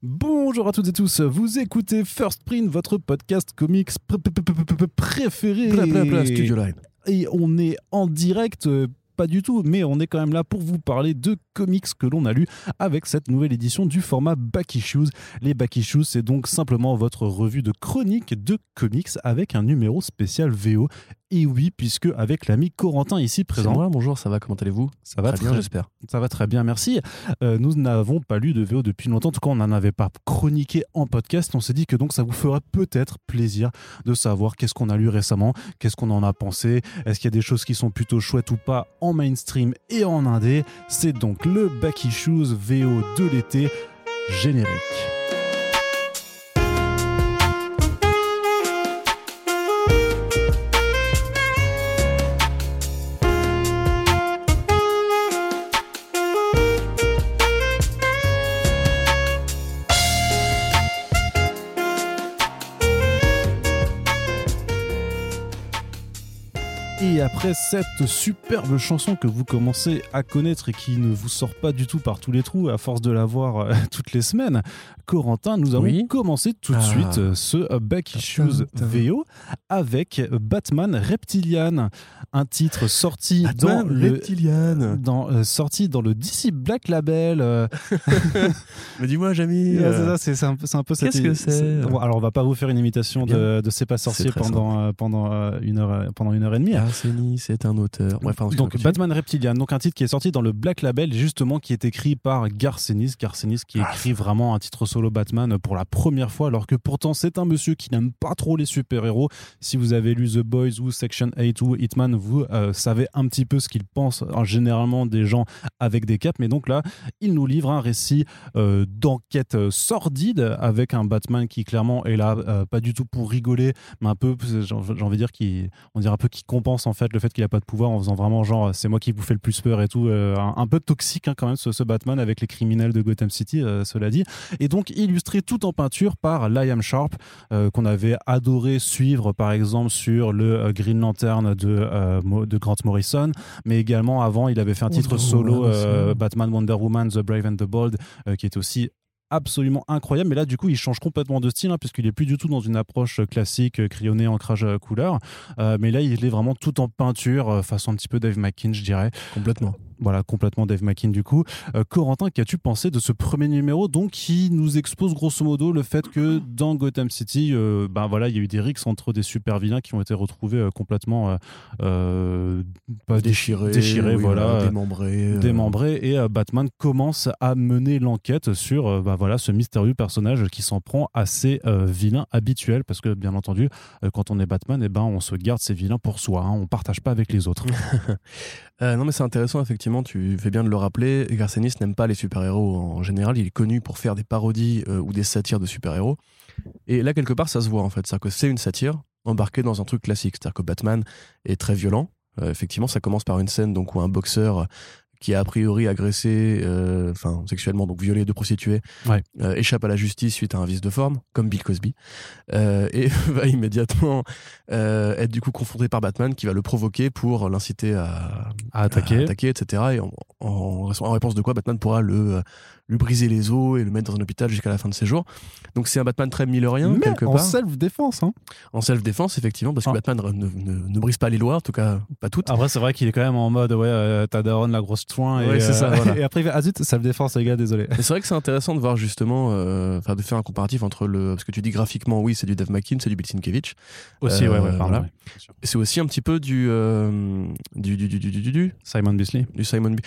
Bonjour à toutes et tous, vous écoutez First Print, votre podcast comics préféré. Studio Line. Et on est en direct, euh, pas du tout, mais on est quand même là pour vous parler de comics que l'on a lu avec cette nouvelle édition du format Back Issues. Les Back Issues, c'est donc simplement votre revue de chronique de comics avec un numéro spécial VO. Et oui, puisque avec l'ami Corentin ici présent, moi, bonjour, ça va, comment allez-vous? Ça va Très bien, j'espère. ça va très bien, merci. Euh, nous n'avons pas lu de VO depuis longtemps, en tout cas on n'en avait pas chroniqué en podcast. On s'est dit que donc ça vous ferait peut-être plaisir de savoir qu'est-ce qu'on a lu récemment, qu'est-ce qu'on en a pensé, est-ce qu'il y a des choses qui sont plutôt chouettes ou pas en mainstream et en indé? C'est donc le Back Issues VO de l'été générique. Et après cette superbe chanson que vous commencez à connaître et qui ne vous sort pas du tout par tous les trous à force de la voir euh, toutes les semaines, Corentin, nous allons Oui. commencer tout de Ah. suite euh, ce Back Issues. VO avec Batman Reptilian, un titre sorti Batman, dans le Reptilian. dans, euh, sorti dans le DC Black Label. Mais dis-moi. Ouais, euh, c'est ça, c'est c'est un peu, un qu'est-ce que c'est Bon, alors, on va pas vous faire une imitation de, de C'est pas sorcier pendant, euh, pendant, une heure, pendant une heure et demie. C'est un auteur. Ouais, pardon, Donc Batman Reptilian, donc un titre qui est sorti dans le Black Label, justement qui est écrit par Garcenis. Garcenis qui Ah. écrit vraiment un titre solo Batman pour la première fois, alors que pourtant c'est un monsieur qui n'aime pas trop les super-héros. Si vous avez lu The Boys ou Section 8 ou Hitman, vous euh, savez un petit peu ce qu'il pense euh, généralement des gens avec des capes. Mais donc là, il nous livre un récit euh, d'enquête sordide avec un Batman qui clairement est là, euh, pas du tout pour rigoler, mais un peu, j'ai envie de dire, qui, on dirait un peu qu'il compense en fait le fait qu'il a pas de pouvoir en faisant vraiment genre c'est moi qui vous fais le plus peur et tout, euh, un, un peu toxique hein, quand même ce, ce Batman avec les criminels de Gotham City, euh, cela dit, et donc illustré tout en peinture par Liam Sharp euh, qu'on avait adoré suivre par exemple sur le euh, Green Lantern de, euh, de Grant Morrison, mais également avant il avait fait un titre solo euh, Batman Wonder Woman The Brave and the Bold euh, qui est aussi absolument incroyable. Mais là du coup il change complètement de style hein, puisqu'il est plus du tout dans une approche classique euh, crayonné ancrage euh, couleur. Euh, mais là il est vraiment tout en peinture euh, façon un petit peu Dave McKean je dirais. Complètement. Voilà complètement Dave McKean du coup Euh, Corentin qu'as-tu pensé de ce premier numéro donc qui nous expose grosso modo le fait que dans Gotham City euh, ben voilà il y a eu des rixes entre des super vilains qui ont été retrouvés euh, complètement pas Déchiré. déchirés oui, voilà euh, Démembré. euh, démembré et Batman commence à mener l'enquête sur bah, voilà, ce mystérieux personnage qui s'en prend à ses vilains habituels parce que bien entendu quand on est Batman eh ben, on se garde ses vilains pour soi, hein, on partage pas avec les autres. Non, mais c'est intéressant, effectivement, tu fais bien de le rappeler. Garcenis n'aime pas les super-héros en général. Il est connu pour faire des parodies euh, ou des satires de super-héros. Et là, quelque part, ça se voit, en fait. C'est-à-dire que c'est une satire embarquée dans un truc classique. C'est-à-dire que Batman est très violent. Euh, effectivement, ça commence par une scène donc, où un boxeur qui a a priori agressé, euh, enfin sexuellement, donc violé deux prostituées, Ouais. euh, échappe à la justice suite à un vice de forme, comme Bill Cosby, euh, et va immédiatement euh, être du coup confronté par Batman qui va le provoquer pour l'inciter à, À attaquer. à attaquer, etc. Et en, en- en réponse de quoi, Batman pourra le, lui briser les os et le mettre dans un hôpital jusqu'à la fin de ses jours. Donc c'est un Batman très millerien, Mais quelque en part. self-défense. Hein. En self-défense, effectivement, parce que Ah. Batman ne, ne- ne brise pas les lois, en tout cas pas toutes. Après c'est vrai qu'il est quand même en mode ouais euh, t'as Daron la grosse soin et, Ouais, c'est ça, voilà. et après il fait ah zut self-défense les gars désolé. Et c'est vrai que c'est intéressant de voir justement, euh, enfin de faire un comparatif entre le, parce que tu dis graphiquement, oui, c'est du Dave McKean, c'est du Bill Sienkiewicz. Aussi Euh, ouais, ouais, pardon, voilà. ouais, c'est aussi un petit peu du, euh, du, du, du, du, du, du, du, Simon Bisley. du Simon B.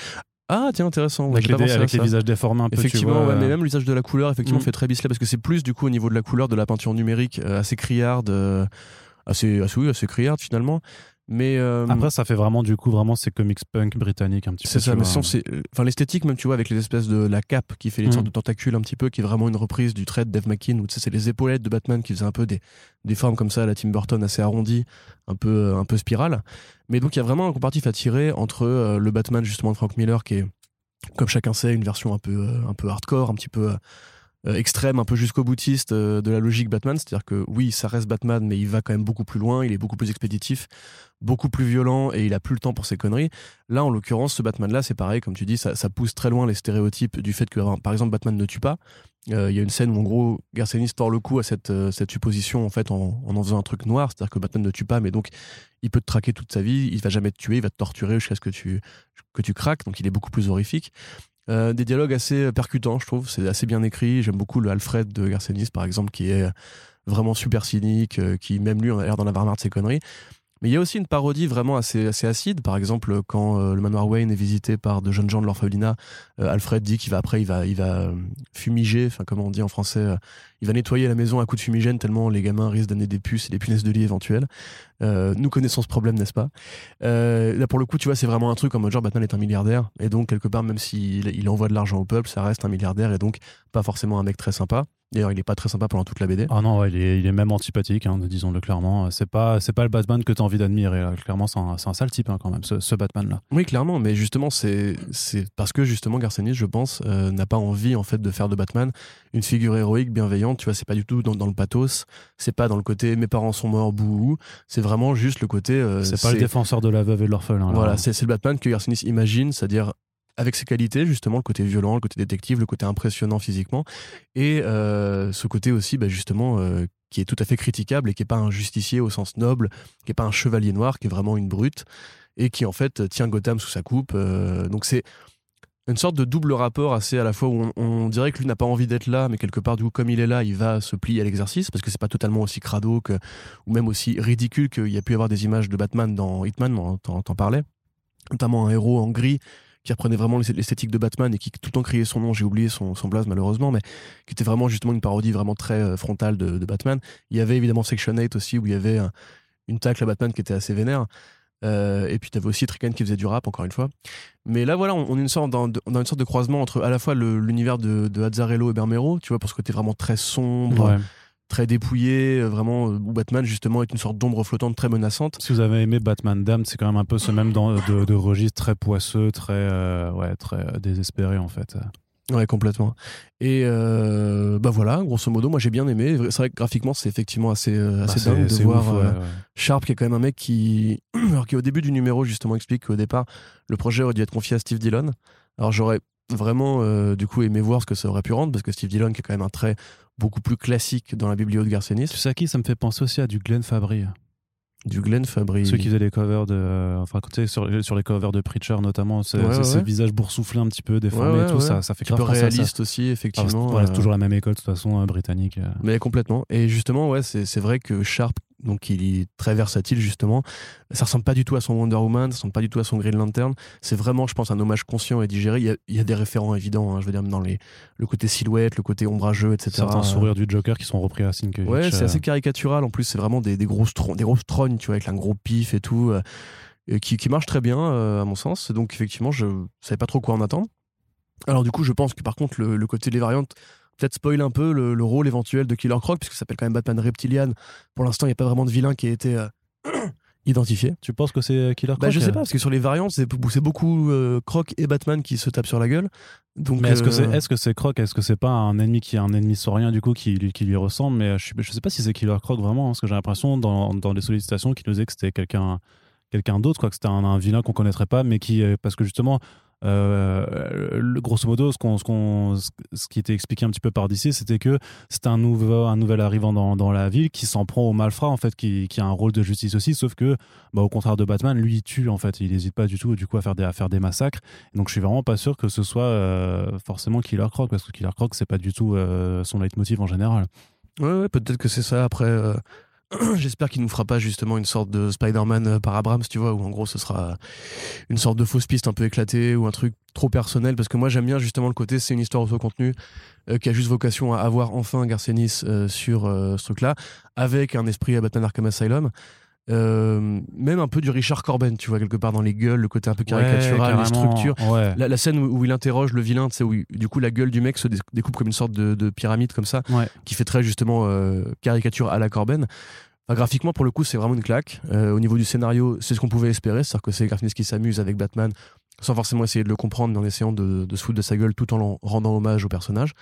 Ah tiens, intéressant. Avec, les, avec les visages déformés un peu tu Effectivement, vois, ouais, mais euh, même l'usage de la couleur, effectivement, Mm. fait très Bisley parce que c'est plus du coup au niveau de la couleur de la peinture numérique, euh, assez criarde, euh, assez, assez, oui, assez criarde finalement. Mais euh, Après, ça fait vraiment, du coup, vraiment ces comics punk britanniques un petit peu. c'est ça, mais sinon, c'est, enfin, l'esthétique même, tu vois, avec les espèces de la cape qui fait les Mm. sortes de tentacules un petit peu, qui est vraiment une reprise du trait de Dave McKean, où tu sais, c'est les épaulettes de Batman qui faisaient un peu des, des formes comme ça à la Tim Burton assez arrondies, un peu, un peu spirale. Mais donc, il y a vraiment un comparatif à tirer entre euh, le Batman justement de Frank Miller, qui est, comme chacun sait, une version un peu, euh, un peu hardcore, un petit peu extrême, un peu jusqu'au boutiste euh, de la logique Batman. C'est-à-dire que oui, ça reste Batman, mais il va quand même beaucoup plus loin, il est beaucoup plus expéditif, beaucoup plus violent et il a plus le temps pour ses conneries. Là, en l'occurrence, ce Batman-là, c'est pareil, comme tu dis, ça, pousse très loin les stéréotypes du fait que, par exemple, Batman ne tue pas. Euh, il y a une scène où en gros Garcenis tord le coup à cette, euh, cette supposition en fait en, en en faisant un truc noir, c'est-à-dire que Batman ne tue pas, mais donc il peut te traquer toute sa vie, il va jamais te tuer, il va te torturer jusqu'à ce que tu, que tu craques, donc il est beaucoup plus horrifique. Euh, des dialogues assez percutants, je trouve, c'est assez bien écrit. J'aime beaucoup le Alfred de Garcenis par exemple, qui est vraiment super cynique, euh, qui même lui a l'air d'en avoir marre de ses conneries. Mais il y a aussi une parodie vraiment assez, acide. Par exemple, quand euh, le manoir Wayne est visité par de jeunes gens de l'orphelinat, euh, Alfred dit qu'il va après, il va, euh, fumiger, enfin, comment on dit en français, il va nettoyer la maison à coups de fumigène tellement les gamins risquent d'amener des puces et des punaises de lit éventuelles. Nous connaissons ce problème, n'est-ce pas? Là, pour le coup, tu vois, c'est vraiment un truc en mode genre Batman est un milliardaire. Et donc, quelque part, même s'il il envoie de l'argent au peuple, ça reste un milliardaire et donc pas forcément un mec très sympa. D'ailleurs, il est pas très sympa pendant toute la BD. Ah non, ouais, il, est, il est même antipathique, hein, disons-le clairement. C'est pas, c'est pas le Batman que tu as envie d'admirer. là. Clairement, c'est un, c'est un sale type hein, quand même, ce, ce Batman-là. Oui, clairement, mais justement, c'est c'est parce que justement Garcenis, je pense, euh, n'a pas envie en fait de faire de Batman une figure héroïque, bienveillante. Tu vois, c'est pas du tout dans, dans le pathos, c'est pas dans le côté mes parents sont morts, bouhou. C'est vraiment juste le côté. euh, c'est pas le défenseur de la veuve et de l'orphelin. là. Voilà, c'est c'est le Batman que Garcenis imagine, c'est-à-dire avec ses qualités, justement, le côté violent, le côté détective, le côté impressionnant physiquement, et euh, ce côté aussi, bah, justement, euh, qui est tout à fait critiquable et qui est pas un justicier au sens noble, qui est pas un chevalier noir, qui est vraiment une brute, et qui en fait tient Gotham sous sa coupe. euh, donc c'est une sorte de double rapport assez à la fois où on, dirait que lui n'a pas envie d'être là, mais quelque part, du coup, comme il est là, il va se plier à l'exercice, parce que c'est pas totalement aussi crado que, ou même aussi ridicule qu'il y a pu y avoir des images de Batman dans Hitman, t'en parlais, notamment un héros en gris qui reprenait vraiment l'est- l'esthétique de Batman et qui tout le temps criait son nom, j'ai oublié son, son blaze malheureusement, mais qui était vraiment justement une parodie vraiment très euh, frontale de, Batman. Il y avait évidemment Section 8 aussi, où il y avait un- une tacle à Batman qui était assez vénère. Euh, et puis tu avais aussi Tricken qui faisait du rap, encore une fois. Mais là, voilà, on, on est une sorte dans, une sorte de croisement entre à la fois l'univers de, de et Bermero, tu vois, pour ce côté vraiment très sombre. Très dépouillé, euh, vraiment, euh, où Batman justement est une sorte d'ombre flottante très menaçante. Si vous avez aimé Batman Damned, c'est quand même un peu ce même dans- de, de registre très poisseux, très, euh, ouais, très désespéré en fait. Ouais, complètement. Et euh, bah voilà, grosso modo, moi j'ai bien aimé. C'est vrai que graphiquement, c'est effectivement assez, euh, assez Bah, dingue de voir ouf, ouais, euh, ouais. Sharp, qui est quand même un mec qui, alors qui au début du numéro justement explique qu'au départ, le projet aurait dû être confié à Steve Dillon. Alors j'aurais vraiment euh, du coup aimé voir ce que ça aurait pu rendre, parce que Steve Dillon, qui est quand même un trait beaucoup plus classique dans la bibliothèque de Garcenis, Tu sais à qui ça me fait penser aussi à du Glenn Fabry. du Glenn Fabry. Ceux qui faisaient les covers de. euh, enfin, tu sais, sur, sur les covers de Preacher notamment, c'est Ouais, ouais, ces visages boursouflés un petit peu, déformés Ouais, et tout, ça, ça fait un peu ça. réaliste aussi, effectivement. voilà, c'est euh, toujours la même école de toute façon euh, britannique. Mais complètement. Et justement, ouais, c'est vrai que Sharp, donc il est très versatile justement. Ça ressemble pas du tout à son Wonder Woman, ça ressemble pas du tout à son Green Lantern. C'est vraiment, je pense, un hommage conscient et digéré. Il y a, il y a des référents évidents, hein, je veux dire, dans les, le côté silhouette, le côté ombrageux, etc. Certains sourires du Joker qui sont repris à Sienkiewicz. Ouais, c'est euh, assez caricatural. En plus, c'est vraiment des, des grosses des grosses trognes, tu vois, avec un gros pif et tout, euh, et qui, qui marche très bien, euh, à mon sens. Donc, effectivement, je savais pas trop quoi en attendre. Alors, du coup, je pense que par contre, le, le côté des variantes, peut-être spoil un peu le, le rôle éventuel de Killer Croc, puisque ça s'appelle quand même Batman Reptilian. Pour l'instant, il n'y a pas vraiment de vilain qui a été euh, identifié. Tu penses que c'est Killer Bah, Croc je sais euh pas, parce que sur les variantes, c'est beaucoup euh, Croc et Batman qui se tapent sur la gueule. Donc, Mais est-ce que euh, c'est Croc Est-ce que c'est pas un ennemi qui est un ennemi saurien du coup qui, lui- qui lui ressemble? Mais je, je sais pas si c'est Killer Croc vraiment, hein, parce que j'ai l'impression dans, dans les sollicitations qu'il nous disait que c'était quelqu'un quelqu'un d'autre, quoi, que c'était un, un vilain qu'on connaîtrait pas, mais qui euh, parce que justement. euh, grosso modo, ce, qui était expliqué un petit peu par d'ici, c'était que c'était un, nouvel arrivant dans, la ville qui s'en prend aux malfrats, en fait, qui, a un rôle de justice aussi, sauf que, bah, au contraire de Batman, lui, il tue, en fait, il n'hésite pas du tout, du coup, à faire des, massacres. Donc je suis vraiment pas sûr que ce soit euh, forcément Killer Croc parce que Killer Croc c'est pas du tout euh, son leitmotiv en général. Ouais, peut-être que c'est ça. Après, euh, j'espère qu'il nous fera pas justement une sorte de Spider-Man euh, par Abrams, tu vois, où en gros ce sera une sorte de fausse piste un peu éclatée ou un truc trop personnel. Parce que moi j'aime bien justement le côté, c'est une histoire auto-contenue euh, qui a juste vocation à avoir enfin Garcenis euh, sur euh, ce truc-là, avec un esprit à Batman Arkham Asylum. Euh, même un peu du Richard Corben, tu vois, quelque part dans les gueules, le côté un peu caricatural, les structures. Ouais. La, la scène où, où il interroge le vilain, tu sais, où il- du coup la gueule du mec se dé- découpe comme une sorte de, de pyramide comme ça, Ouais. qui fait très justement euh, caricature à la Corben. Enfin, graphiquement, pour le coup, c'est vraiment une claque. Euh, au niveau du scénario, c'est ce qu'on pouvait espérer, c'est-à-dire que c'est Garfinis qui s'amuse avec Batman sans forcément essayer de le comprendre, mais en essayant de, de se foutre de sa gueule tout en rendant hommage au personnage.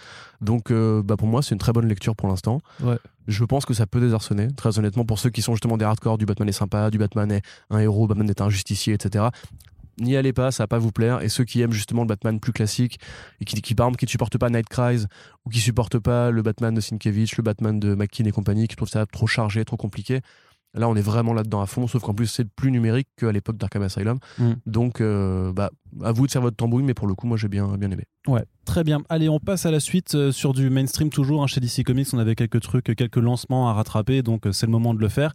Donc, euh, bah, pour moi, c'est une très bonne lecture pour l'instant. Ouais. Je pense que ça peut désarçonner, très honnêtement, pour ceux qui sont justement des hardcore, du Batman est sympa, du Batman est un héros, Batman est un justicier, etc. n'y allez pas, ça va pas vous plaire. Et ceux qui aiment justement le Batman plus classique et qui, qui par exemple qui ne supportent pas Night Cries ou qui supportent pas le Batman de Sienkiewicz, le Batman de McKean et compagnie, qui trouvent ça trop chargé, trop compliqué, Là, on est vraiment là-dedans à fond, sauf qu'en plus, c'est plus numérique qu'à l'époque d'Arkham Asylum. Mm. Donc, euh, bah, à vous de faire votre tambouille, mais pour le coup, moi, j'ai bien, bien aimé. Ouais, très bien. Allez, on passe à la suite euh, sur du mainstream toujours. Hein, chez DC Comics, on avait quelques trucs, quelques lancements à rattraper, donc euh, c'est le moment de le faire.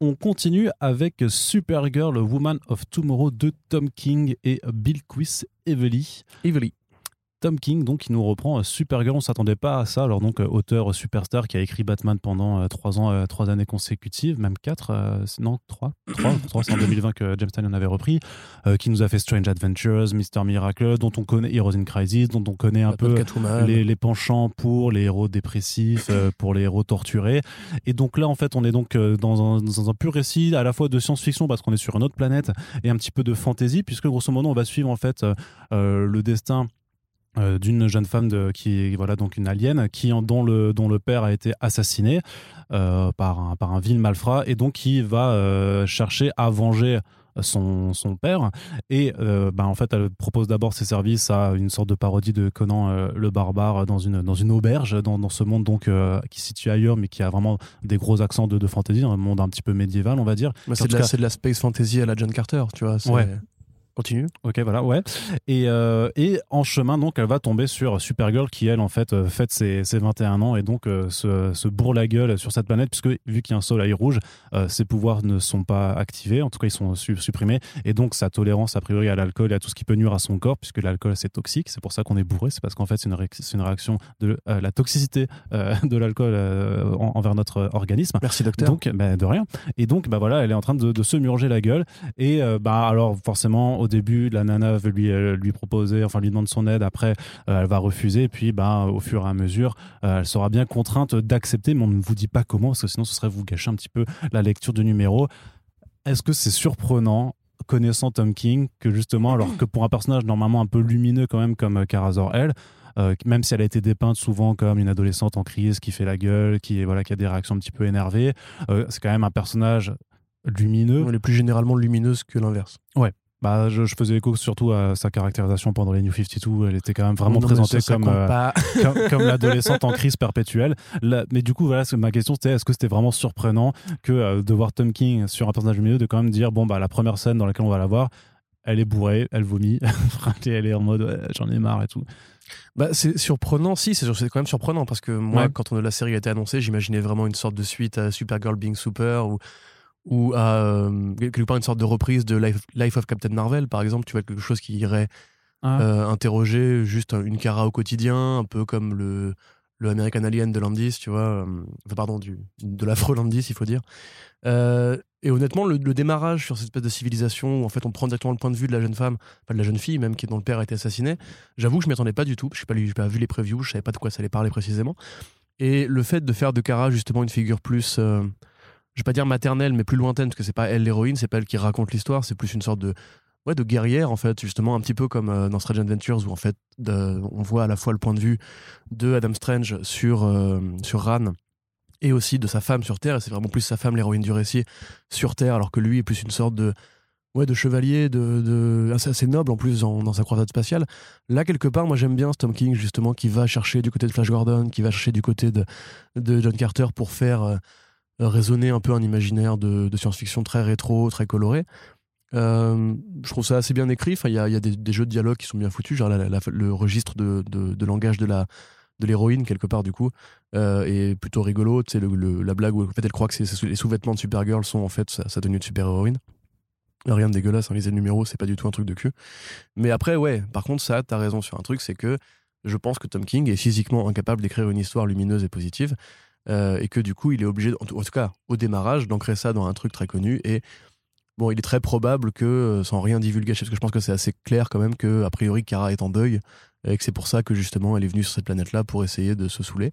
On continue avec Supergirl, Woman of Tomorrow de Tom King et Bill Quis Evely. Evely. Tom King, donc, qui nous reprend euh, Supergirl. On s'attendait pas à ça. Alors, donc, euh, auteur superstar qui a écrit Batman pendant euh, trois ans, trois années consécutives, même quatre, non, trois, trois, trois c'est en 2020 que James Tynion avait repris, qui nous a fait Strange Adventures, Mister Miracle, dont on connaît Heroes in Crisis, dont on connaît un peu les, les, penchants pour les héros dépressifs, pour les héros torturés. Et donc là, en fait, on est donc dans un, dans un pur récit à la fois de science-fiction parce qu'on est sur une autre planète et un petit peu de fantasy, puisque grosso modo, on va suivre en fait le destin euh, d'une jeune femme de, qui voilà donc une alien qui dont le dont le père a été assassiné euh, par un par un vil malfrat et donc qui va euh, chercher à venger son, son père. Et bah, en fait elle propose d'abord ses services à une sorte de parodie de Conan le barbare dans une dans une auberge dans, dans ce monde donc qui se situe ailleurs mais qui a vraiment des gros accents de, de fantasy un monde un petit peu médiéval on va dire. C'est de, de, la space fantasy à la John Carter tu vois ouais Continue. Ok, voilà, ouais. Et, euh, et en chemin, donc, elle va tomber sur Supergirl qui, elle, en fait, euh, fête ses, ses 21 ans et donc euh, se, se, bourre la gueule sur cette planète, puisque vu qu'il y a un soleil rouge, ses pouvoirs ne sont pas activés, en tout cas, ils sont supprimés. Et donc, sa tolérance, a priori, à l'alcool et à tout ce qui peut nuire à son corps, puisque l'alcool, c'est toxique. C'est pour ça qu'on est bourré. C'est parce qu'en fait, c'est une, une, réaction de la toxicité de l'alcool envers notre organisme. Merci, docteur. Donc, bah, de rien. Et donc, bah voilà, elle est en train de, de se murger la gueule. Et bah, alors, forcément, au début, la nana veut lui, euh, lui proposer, enfin lui demande son aide. Après, euh, elle va refuser. Et puis, bah, au fur et à mesure, euh, elle sera bien contrainte d'accepter. Mais on ne vous dit pas comment, parce que sinon, ce serait vous gâcher un petit peu la lecture du numéro. Est-ce que c'est surprenant connaissant Tom King que justement, alors que pour un personnage normalement un peu lumineux quand même comme Karazor elle, même si elle a été dépeinte souvent comme une adolescente en crise qui fait la gueule, qui, voilà, qui a des réactions un petit peu énervées, c'est quand même un personnage lumineux. Elle est plus généralement lumineuse que l'inverse. Ouais, bah, je, faisais écho surtout à sa caractérisation pendant les New 52. Elle était quand même vraiment présentée comme, euh, comme, l'adolescente en crise perpétuelle. mais du coup, voilà, ma question c'était est-ce que c'était vraiment surprenant que euh, de voir Tom King sur un personnage milieu, de quand même dire bon, bah, la première scène dans laquelle on va la voir, elle est bourrée, elle vomit, et elle est en mode j'en ai marre et tout. Bah, c'est surprenant, si, c'est quand même surprenant parce que moi, quand on, la série a été annoncée, j'imaginais vraiment une sorte de suite à Supergirl Being Super ou ou à euh, quelque part une sorte de reprise de Life, of Captain Marvel, par exemple, tu vois, quelque chose qui irait ah. euh, interroger juste une Kara au quotidien, un peu comme le, le American Alien de Landis, tu vois, euh, enfin, pardon, du, de l'afro Landis, il faut dire. et honnêtement, le, démarrage sur cette espèce de civilisation où en fait on prend directement le point de vue de la jeune femme, enfin de la jeune fille même, qui, dont le père a été assassiné, j'avoue que je m'y attendais pas du tout. Je n'ai pas, pas vu les previews, je savais pas de quoi ça allait parler précisément. Et le fait de faire de Kara justement une figure plus je vais pas dire maternelle, mais plus lointaine, parce que c'est pas elle l'héroïne, c'est pas elle qui raconte l'histoire, c'est plus une sorte de, guerrière, en fait, justement, un petit peu comme euh, dans Strange Adventures, où en fait, on voit à la fois le point de vue de Adam Strange sur, euh, sur Ran, et aussi de sa femme sur Terre, et c'est vraiment plus sa femme l'héroïne du récit sur Terre, alors que lui est plus une sorte de, ouais, de chevalier, de, assez, noble en plus dans, sa croisade spatiale. Là, quelque part, moi j'aime bien Tom King, justement, qui va chercher du côté de Flash Gordon, qui va chercher du côté de, de John Carter pour faire. Euh, raisonner un peu un imaginaire de, science-fiction très rétro, très coloré. Euh, je trouve ça assez bien écrit. Enfin, il y a, des, jeux de dialogue qui sont bien foutus. Genre le registre de, de, langage de la de l'héroïne quelque part du coup euh, est plutôt rigolo. Le, la blague où en fait elle croit que les sous-vêtements de Supergirl sont en fait sa, tenue de super-héroïne. Rien de dégueulasse, hein, lisez le numéro, c'est pas du tout un truc de cul. Mais après, ouais, par contre, ça, t'as raison sur un truc, c'est que je pense que Tom King est physiquement incapable d'écrire une histoire lumineuse et positive. Euh, et que du coup, il est obligé, en tout, cas au démarrage, d'ancrer ça dans un truc très connu. Et bon, il est très probable que, euh, sans rien divulguer, parce que je pense que c'est assez clair quand même que, a priori, Kara est en deuil, et que c'est pour ça que justement elle est venue sur cette planète-là pour essayer de se saouler.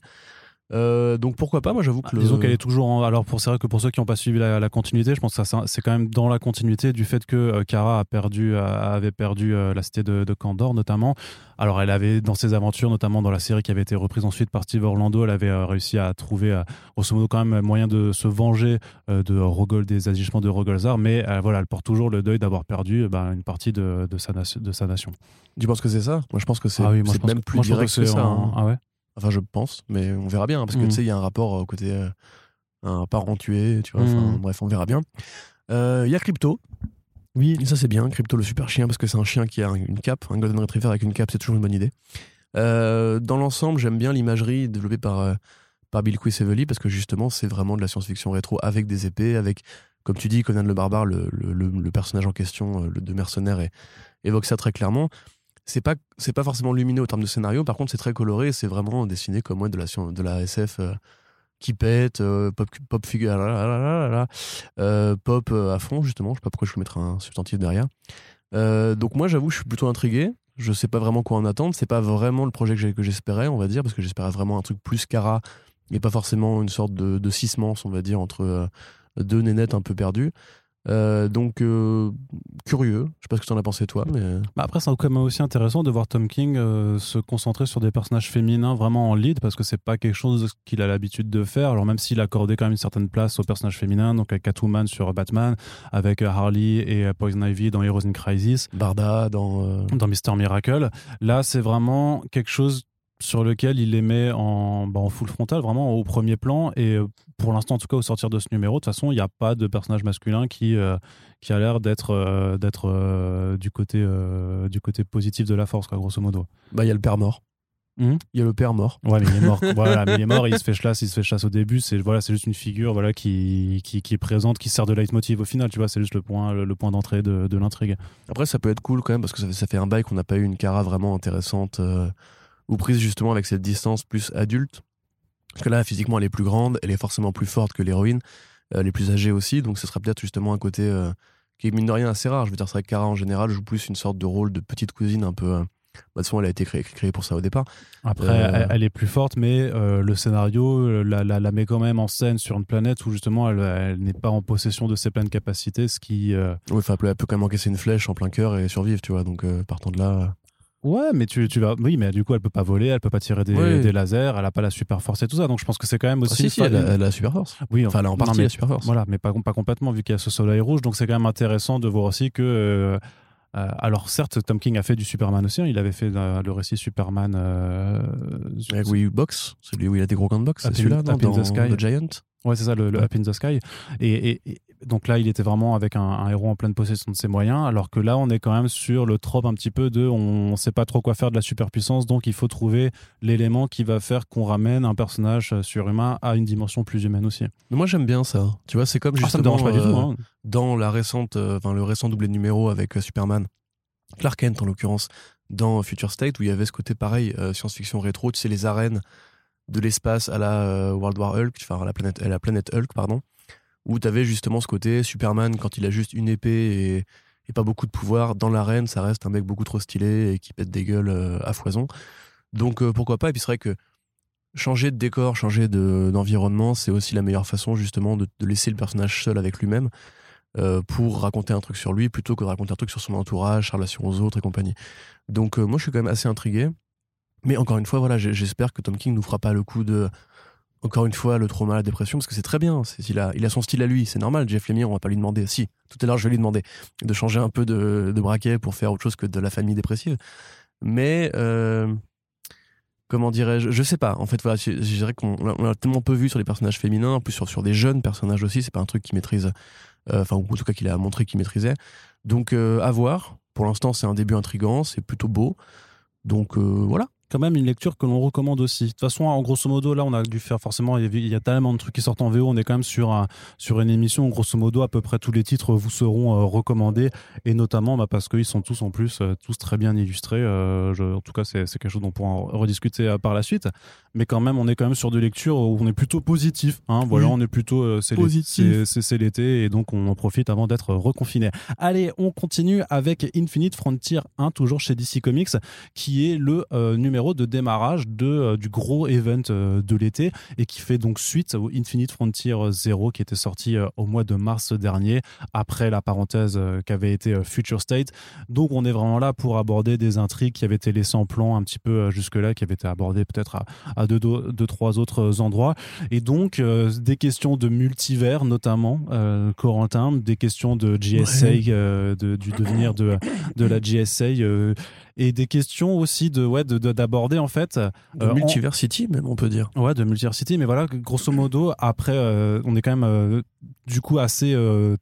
Euh, donc pourquoi pas Moi j'avoue que ah, disons qu'elle est toujours en... alors pour c'est vrai que pour ceux qui n'ont pas suivi la, continuité, je pense que c'est quand même dans la continuité du fait que euh, Kara a perdu avait perdu euh, la cité de, de Candor notamment. Alors elle avait dans ses aventures, notamment dans la série qui avait été reprise ensuite par Steve Orlando, elle avait réussi à trouver grosso modo quand même moyen de se venger de Rogol des agissements de Rogolzar, mais voilà elle porte toujours le deuil d'avoir perdu bah, une partie de, de, sa de sa nation. Tu penses que c'est ça? Moi je pense que c'est ah oui, même plus direct que, ça. Hein. Ah ouais? Enfin, je pense, mais on verra bien, parce que tu mm. sais, il y a un rapport au côté euh, un parent tué, tu vois. Mm. Bref, on verra bien. Euh, il y a Crypto. Oui. ça, c'est bien. Crypto, le super chien, parce que c'est un chien qui a une cape. Un Golden Retriever avec une cape, c'est toujours une bonne idée. Euh, dans l'ensemble, j'aime bien l'imagerie développée par, par Bill Quisevely, parce que justement, c'est vraiment de la science-fiction rétro avec des épées, avec, comme tu dis, Conan le Barbare, le, le, personnage en question, le de mercenaire, et, évoque ça très clairement c'est pas c'est pas forcément lumineux en termes de scénario. Par contre c'est très coloré c'est vraiment dessiné comme moi de la de la SF euh, qui pète euh, pop pop figure euh, pop à fond justement. Je sais pas pourquoi je vais mettre un substantif derrière. Donc moi j'avoue je suis plutôt intrigué. Je sais pas vraiment quoi en attendre. C'est pas vraiment le projet que j'espérais on va dire parce que j'espérais vraiment un truc plus cara et pas forcément une sorte de, de on va dire entre deux nénettes un peu perdues euh, donc euh, curieux, je sais pas ce que tu en as pensé toi, mais bah, après c'est quand même aussi intéressant de voir Tom King euh, se concentrer sur des personnages féminins vraiment en lead parce que c'est pas quelque chose qu'il a l'habitude de faire. Alors même s'il accordait quand même une certaine place aux personnages féminins, donc avec Catwoman sur Batman, avec Harley et Poison Ivy dans Heroes in Crisis, Barda dans dans Mister Miracle, là c'est vraiment quelque chose sur lequel il les met en, bah, en full frontal, vraiment au premier plan. Et euh, pour l'instant, en tout cas, au sortir de ce numéro, de toute façon, il n'y a pas de personnage masculin qui, euh, qui a l'air d'être euh, d'être du, côté du côté positif de la force, quoi, grosso modo. Bah, il y a le père mort. Hmm? Il y a le père mort. Ouais, mais il est mort. voilà, mais il est mort, il se fait chasse, il se fait chasse au début. C'est voilà, c'est juste une figure voilà qui, qui, qui, est présente, qui sert de leitmotiv au final. Tu vois, c'est juste le point le, point d'entrée de, de l'intrigue. Après, ça peut être cool quand même parce que ça fait, ça fait un bail qu'on n'a pas eu une cara vraiment intéressante ou prise justement avec cette distance plus adulte. Parce que là, physiquement, elle est plus grande, elle est forcément plus forte que l'héroïne, euh, elle est plus âgée aussi, donc ce sera peut-être justement un côté euh, qui est mine de rien assez rare. Je veux dire, c'est vrai que Kara en général joue plus une sorte de rôle de petite cousine un peu. Euh, bah, de toute façon, elle a été créée, pour ça au départ. Après, elle, est plus forte, mais le scénario la, la, met quand même en scène sur une planète où justement elle, n'est pas en possession de ses pleines capacités, ce qui. Oui, enfin, elle peut quand même encaisser une flèche en plein cœur et survivre, tu vois. Donc, partant de là. Ouais, mais tu, tu vas. Oui, mais du coup, elle peut pas voler, elle peut pas tirer des, des lasers, elle a pas la super force et tout ça. Donc, je pense que c'est quand même aussi. Ah, si, elle, a, la super force. Oui, enfin, elle a en partie la super force. Voilà, mais pas, pas complètement, vu qu'il y a ce soleil rouge. Donc, c'est quand même intéressant de voir aussi que. Euh, euh, alors certes, Tom King a fait du Superman aussi. Hein. il avait fait euh, le récit Superman. Avec Wii Box, celui où il a des gros gants de boxe. C'est celui-là, dans, the Sky. The Giant. Ouais, c'est ça, le, Up in the Sky. Et, et, donc là, il était vraiment avec un, héros en pleine possession de ses moyens, alors que là, on est quand même sur le trope un petit peu de on ne sait pas trop quoi faire de la superpuissance, donc il faut trouver l'élément qui va faire qu'on ramène un personnage surhumain à une dimension plus humaine aussi. Mais moi, j'aime bien ça. Tu vois, c'est comme ah, justement pas du tout, hein. Euh, dans la récente, euh, le récent doublé numéro avec euh, Superman, Clark Kent en l'occurrence, dans Future State, où il y avait ce côté pareil, science-fiction rétro, tu sais, les arènes de l'espace à la World War Hulk, enfin la planète, à la planète Hulk, pardon où tu avais justement ce côté Superman quand il a juste une épée et, pas beaucoup de pouvoir dans l'arène, ça reste un mec beaucoup trop stylé et qui pète des gueules euh, à foison. Donc euh, pourquoi pas? Et puis c'est vrai que changer de décor, changer d'environnement, c'est aussi la meilleure façon justement de, laisser le personnage seul avec lui-même euh, pour raconter un truc sur lui plutôt que de raconter un truc sur son entourage, sa relation aux autres et compagnie. Donc moi je suis quand même assez intrigué. Mais encore une fois, voilà, j'espère que Tom King nous fera pas le coup de encore une fois, le trauma, la dépression, parce que c'est très bien. Il a, son style à lui, c'est normal. Jeff Lemire, on va pas lui demander. Si, tout à l'heure, je vais lui demander de changer un peu de, braquet pour faire autre chose que de la famille dépressive. Mais, euh, comment dirais-je Je sais pas. En fait, voilà, je, dirais qu'on a tellement peu vu sur les personnages féminins, en plus sur, sur des jeunes personnages aussi. C'est pas un truc qu'il maîtrise, euh, enfin, ou en tout cas qu'il a montré qu'il maîtrisait. Donc, euh, à voir. Pour l'instant, c'est un début intrigant, c'est plutôt beau. Donc, voilà quand même une lecture que l'on recommande aussi. De toute façon, en grosso modo, là, on a dû faire forcément, il y, a, tellement de trucs qui sortent en VO, on est quand même sur, un, sur une émission, grosso modo, à peu près tous les titres vous seront euh, recommandés, et notamment bah, parce qu'ils sont tous en plus, euh, tous très bien illustrés. Euh, en tout cas, c'est quelque chose dont on pourra rediscuter par la suite. Mais quand même, on est quand même sur des lectures où on est plutôt positif. Hein, voilà, on est plutôt, c'est l'été, et donc on en profite avant d'être reconfiné. Allez, on continue avec Infinite Frontier 1, toujours chez DC Comics, qui est le numéro numéro de démarrage de, du gros event de l'été et qui fait donc suite au Infinite Frontier Zero qui était sorti au mois de mars dernier après la parenthèse qu'avait été Future State. Donc on est vraiment là pour aborder des intrigues qui avaient été laissées en plan un petit peu jusque-là, qui avaient été abordées peut-être à, à deux, deux, trois autres endroits. Et donc des questions de multivers notamment, Corentin, des questions de GSA, de, du devenir de, de la GSA et des questions aussi de ouais d'aborder en fait de euh, multiversity même on peut dire. Ouais de multiversity mais voilà grosso modo après euh, on est quand même euh, du coup assez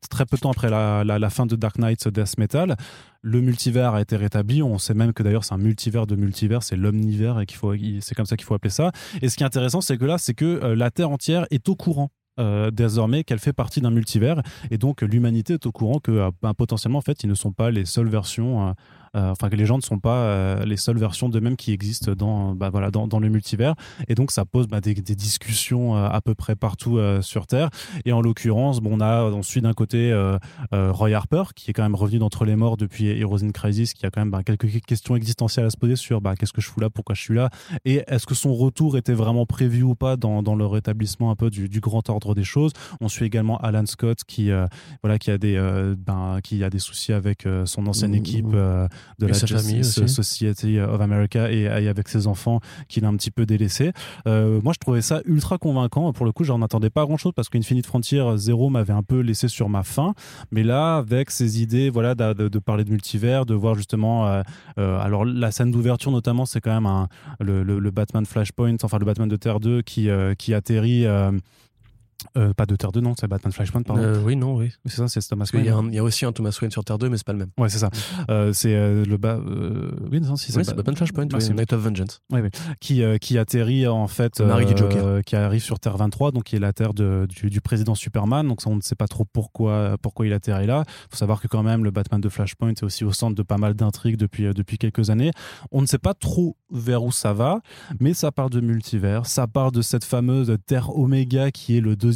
très peu de temps après la, la, fin de Dark Knight Death Metal. Le multivers a été rétabli. On sait même que d'ailleurs c'est un multivers de multivers c'est l'omnivers et qu'il faut c'est comme ça qu'il faut appeler ça. Et ce qui est intéressant c'est que là c'est que la terre entière est au courant désormais qu'elle fait partie d'un multivers et donc l'humanité est au courant que ben, potentiellement en fait ils ne sont pas les seules versions euh, enfin que les gens ne sont pas euh, les seules versions d'eux-mêmes qui existent dans, bah, voilà, dans, le multivers. Et donc ça pose bah, des, discussions euh, à peu près partout sur Terre. Et en l'occurrence, bon, on a on suit d'un côté Roy Harper qui est quand même revenu d'entre les morts depuis Heroes in Crisis, qui a quand même quelques questions existentielles à se poser sur qu'est-ce que je fous là, pourquoi je suis là, et est-ce que son retour était vraiment prévu ou pas dans, dans le rétablissement un peu du, du, grand ordre? Des choses. On suit également Alan Scott qui voilà qui a des ben, qui a des soucis avec son ancienne équipe de la famille Society of America et, avec ses enfants qu'il a un petit peu délaissé. Euh, moi, je trouvais ça ultra convaincant. Pour le coup, j'en attendais pas grand chose parce qu'Infinite Frontier Zero m'avait un peu laissé sur ma faim. Mais là, avec ses idées, voilà, de, parler de multivers, de voir justement, euh, euh, alors la scène d'ouverture notamment, c'est quand même un, le, le, Batman Flashpoint, enfin le Batman de Terre 2 qui, qui atterrit euh, pas de Terre 2, non, c'est Batman Flashpoint, pardon. Euh, oui, non, oui. C'est ça, c'est Thomas Wayne. Il, y, a aussi un Thomas Wayne sur Terre 2, mais c'est pas le même. Ouais, c'est ça. Euh, c'est le bas. oui, non, si, c'est Batman Flashpoint, ah, c'est Night of Vengeance. Oui, oui. Qui, qui atterrit en fait. Marie du Joker. qui arrive sur Terre 23, donc qui est la Terre de, du, du, président Superman. Donc ça, on ne sait pas trop pourquoi, pourquoi il atterrit là. Il faut savoir que quand même, le Batman de Flashpoint est aussi au centre de pas mal d'intrigues depuis, depuis quelques années. On ne sait pas trop vers où ça va, mais ça parle de multivers. Ça parle de cette fameuse Terre Oméga qui est le deuxième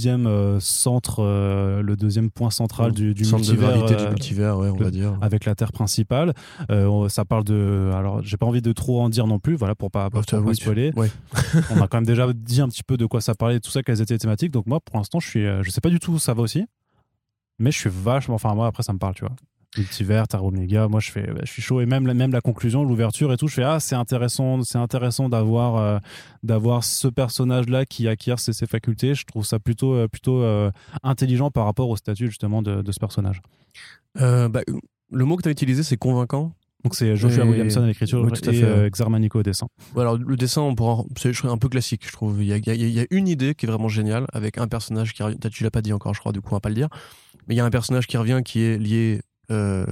centre, euh, le deuxième point central du, du centre multivers, de du euh, multivers, ouais, on va dire, avec la Terre principale. Euh, ça parle de, alors j'ai pas envie de trop en dire non plus, voilà pour pas, pas, pas spoiler. Ouais. on a quand même déjà dit un petit peu de quoi ça parlait, tout ça, quelles étaient les thématiques. Donc moi, pour l'instant, je suis, je sais pas du tout où ça va aussi, mais je suis vachement, enfin moi après ça me parle, tu vois multivers, Terra Omega. Moi, je fais, je suis chaud et même même la conclusion, l'ouverture et tout. Je fais ah, c'est intéressant, c'est intéressant d'avoir euh, d'avoir ce personnage là qui acquiert ses, facultés. Je trouve ça plutôt euh, plutôt euh, intelligent par rapport au statut justement de, ce personnage. Bah, le mot que tu as utilisé, c'est convaincant. Donc c'est Joshua Williamson à l'écriture et Xarmanico au dessin. alors le dessin, on pourra, c'est un peu classique, je trouve. Il y, a, il y, a, une idée qui est vraiment géniale avec un personnage qui, tu l'as pas dit encore, je crois, du coup on va pas le dire. Mais il y a un personnage qui revient qui est lié euh,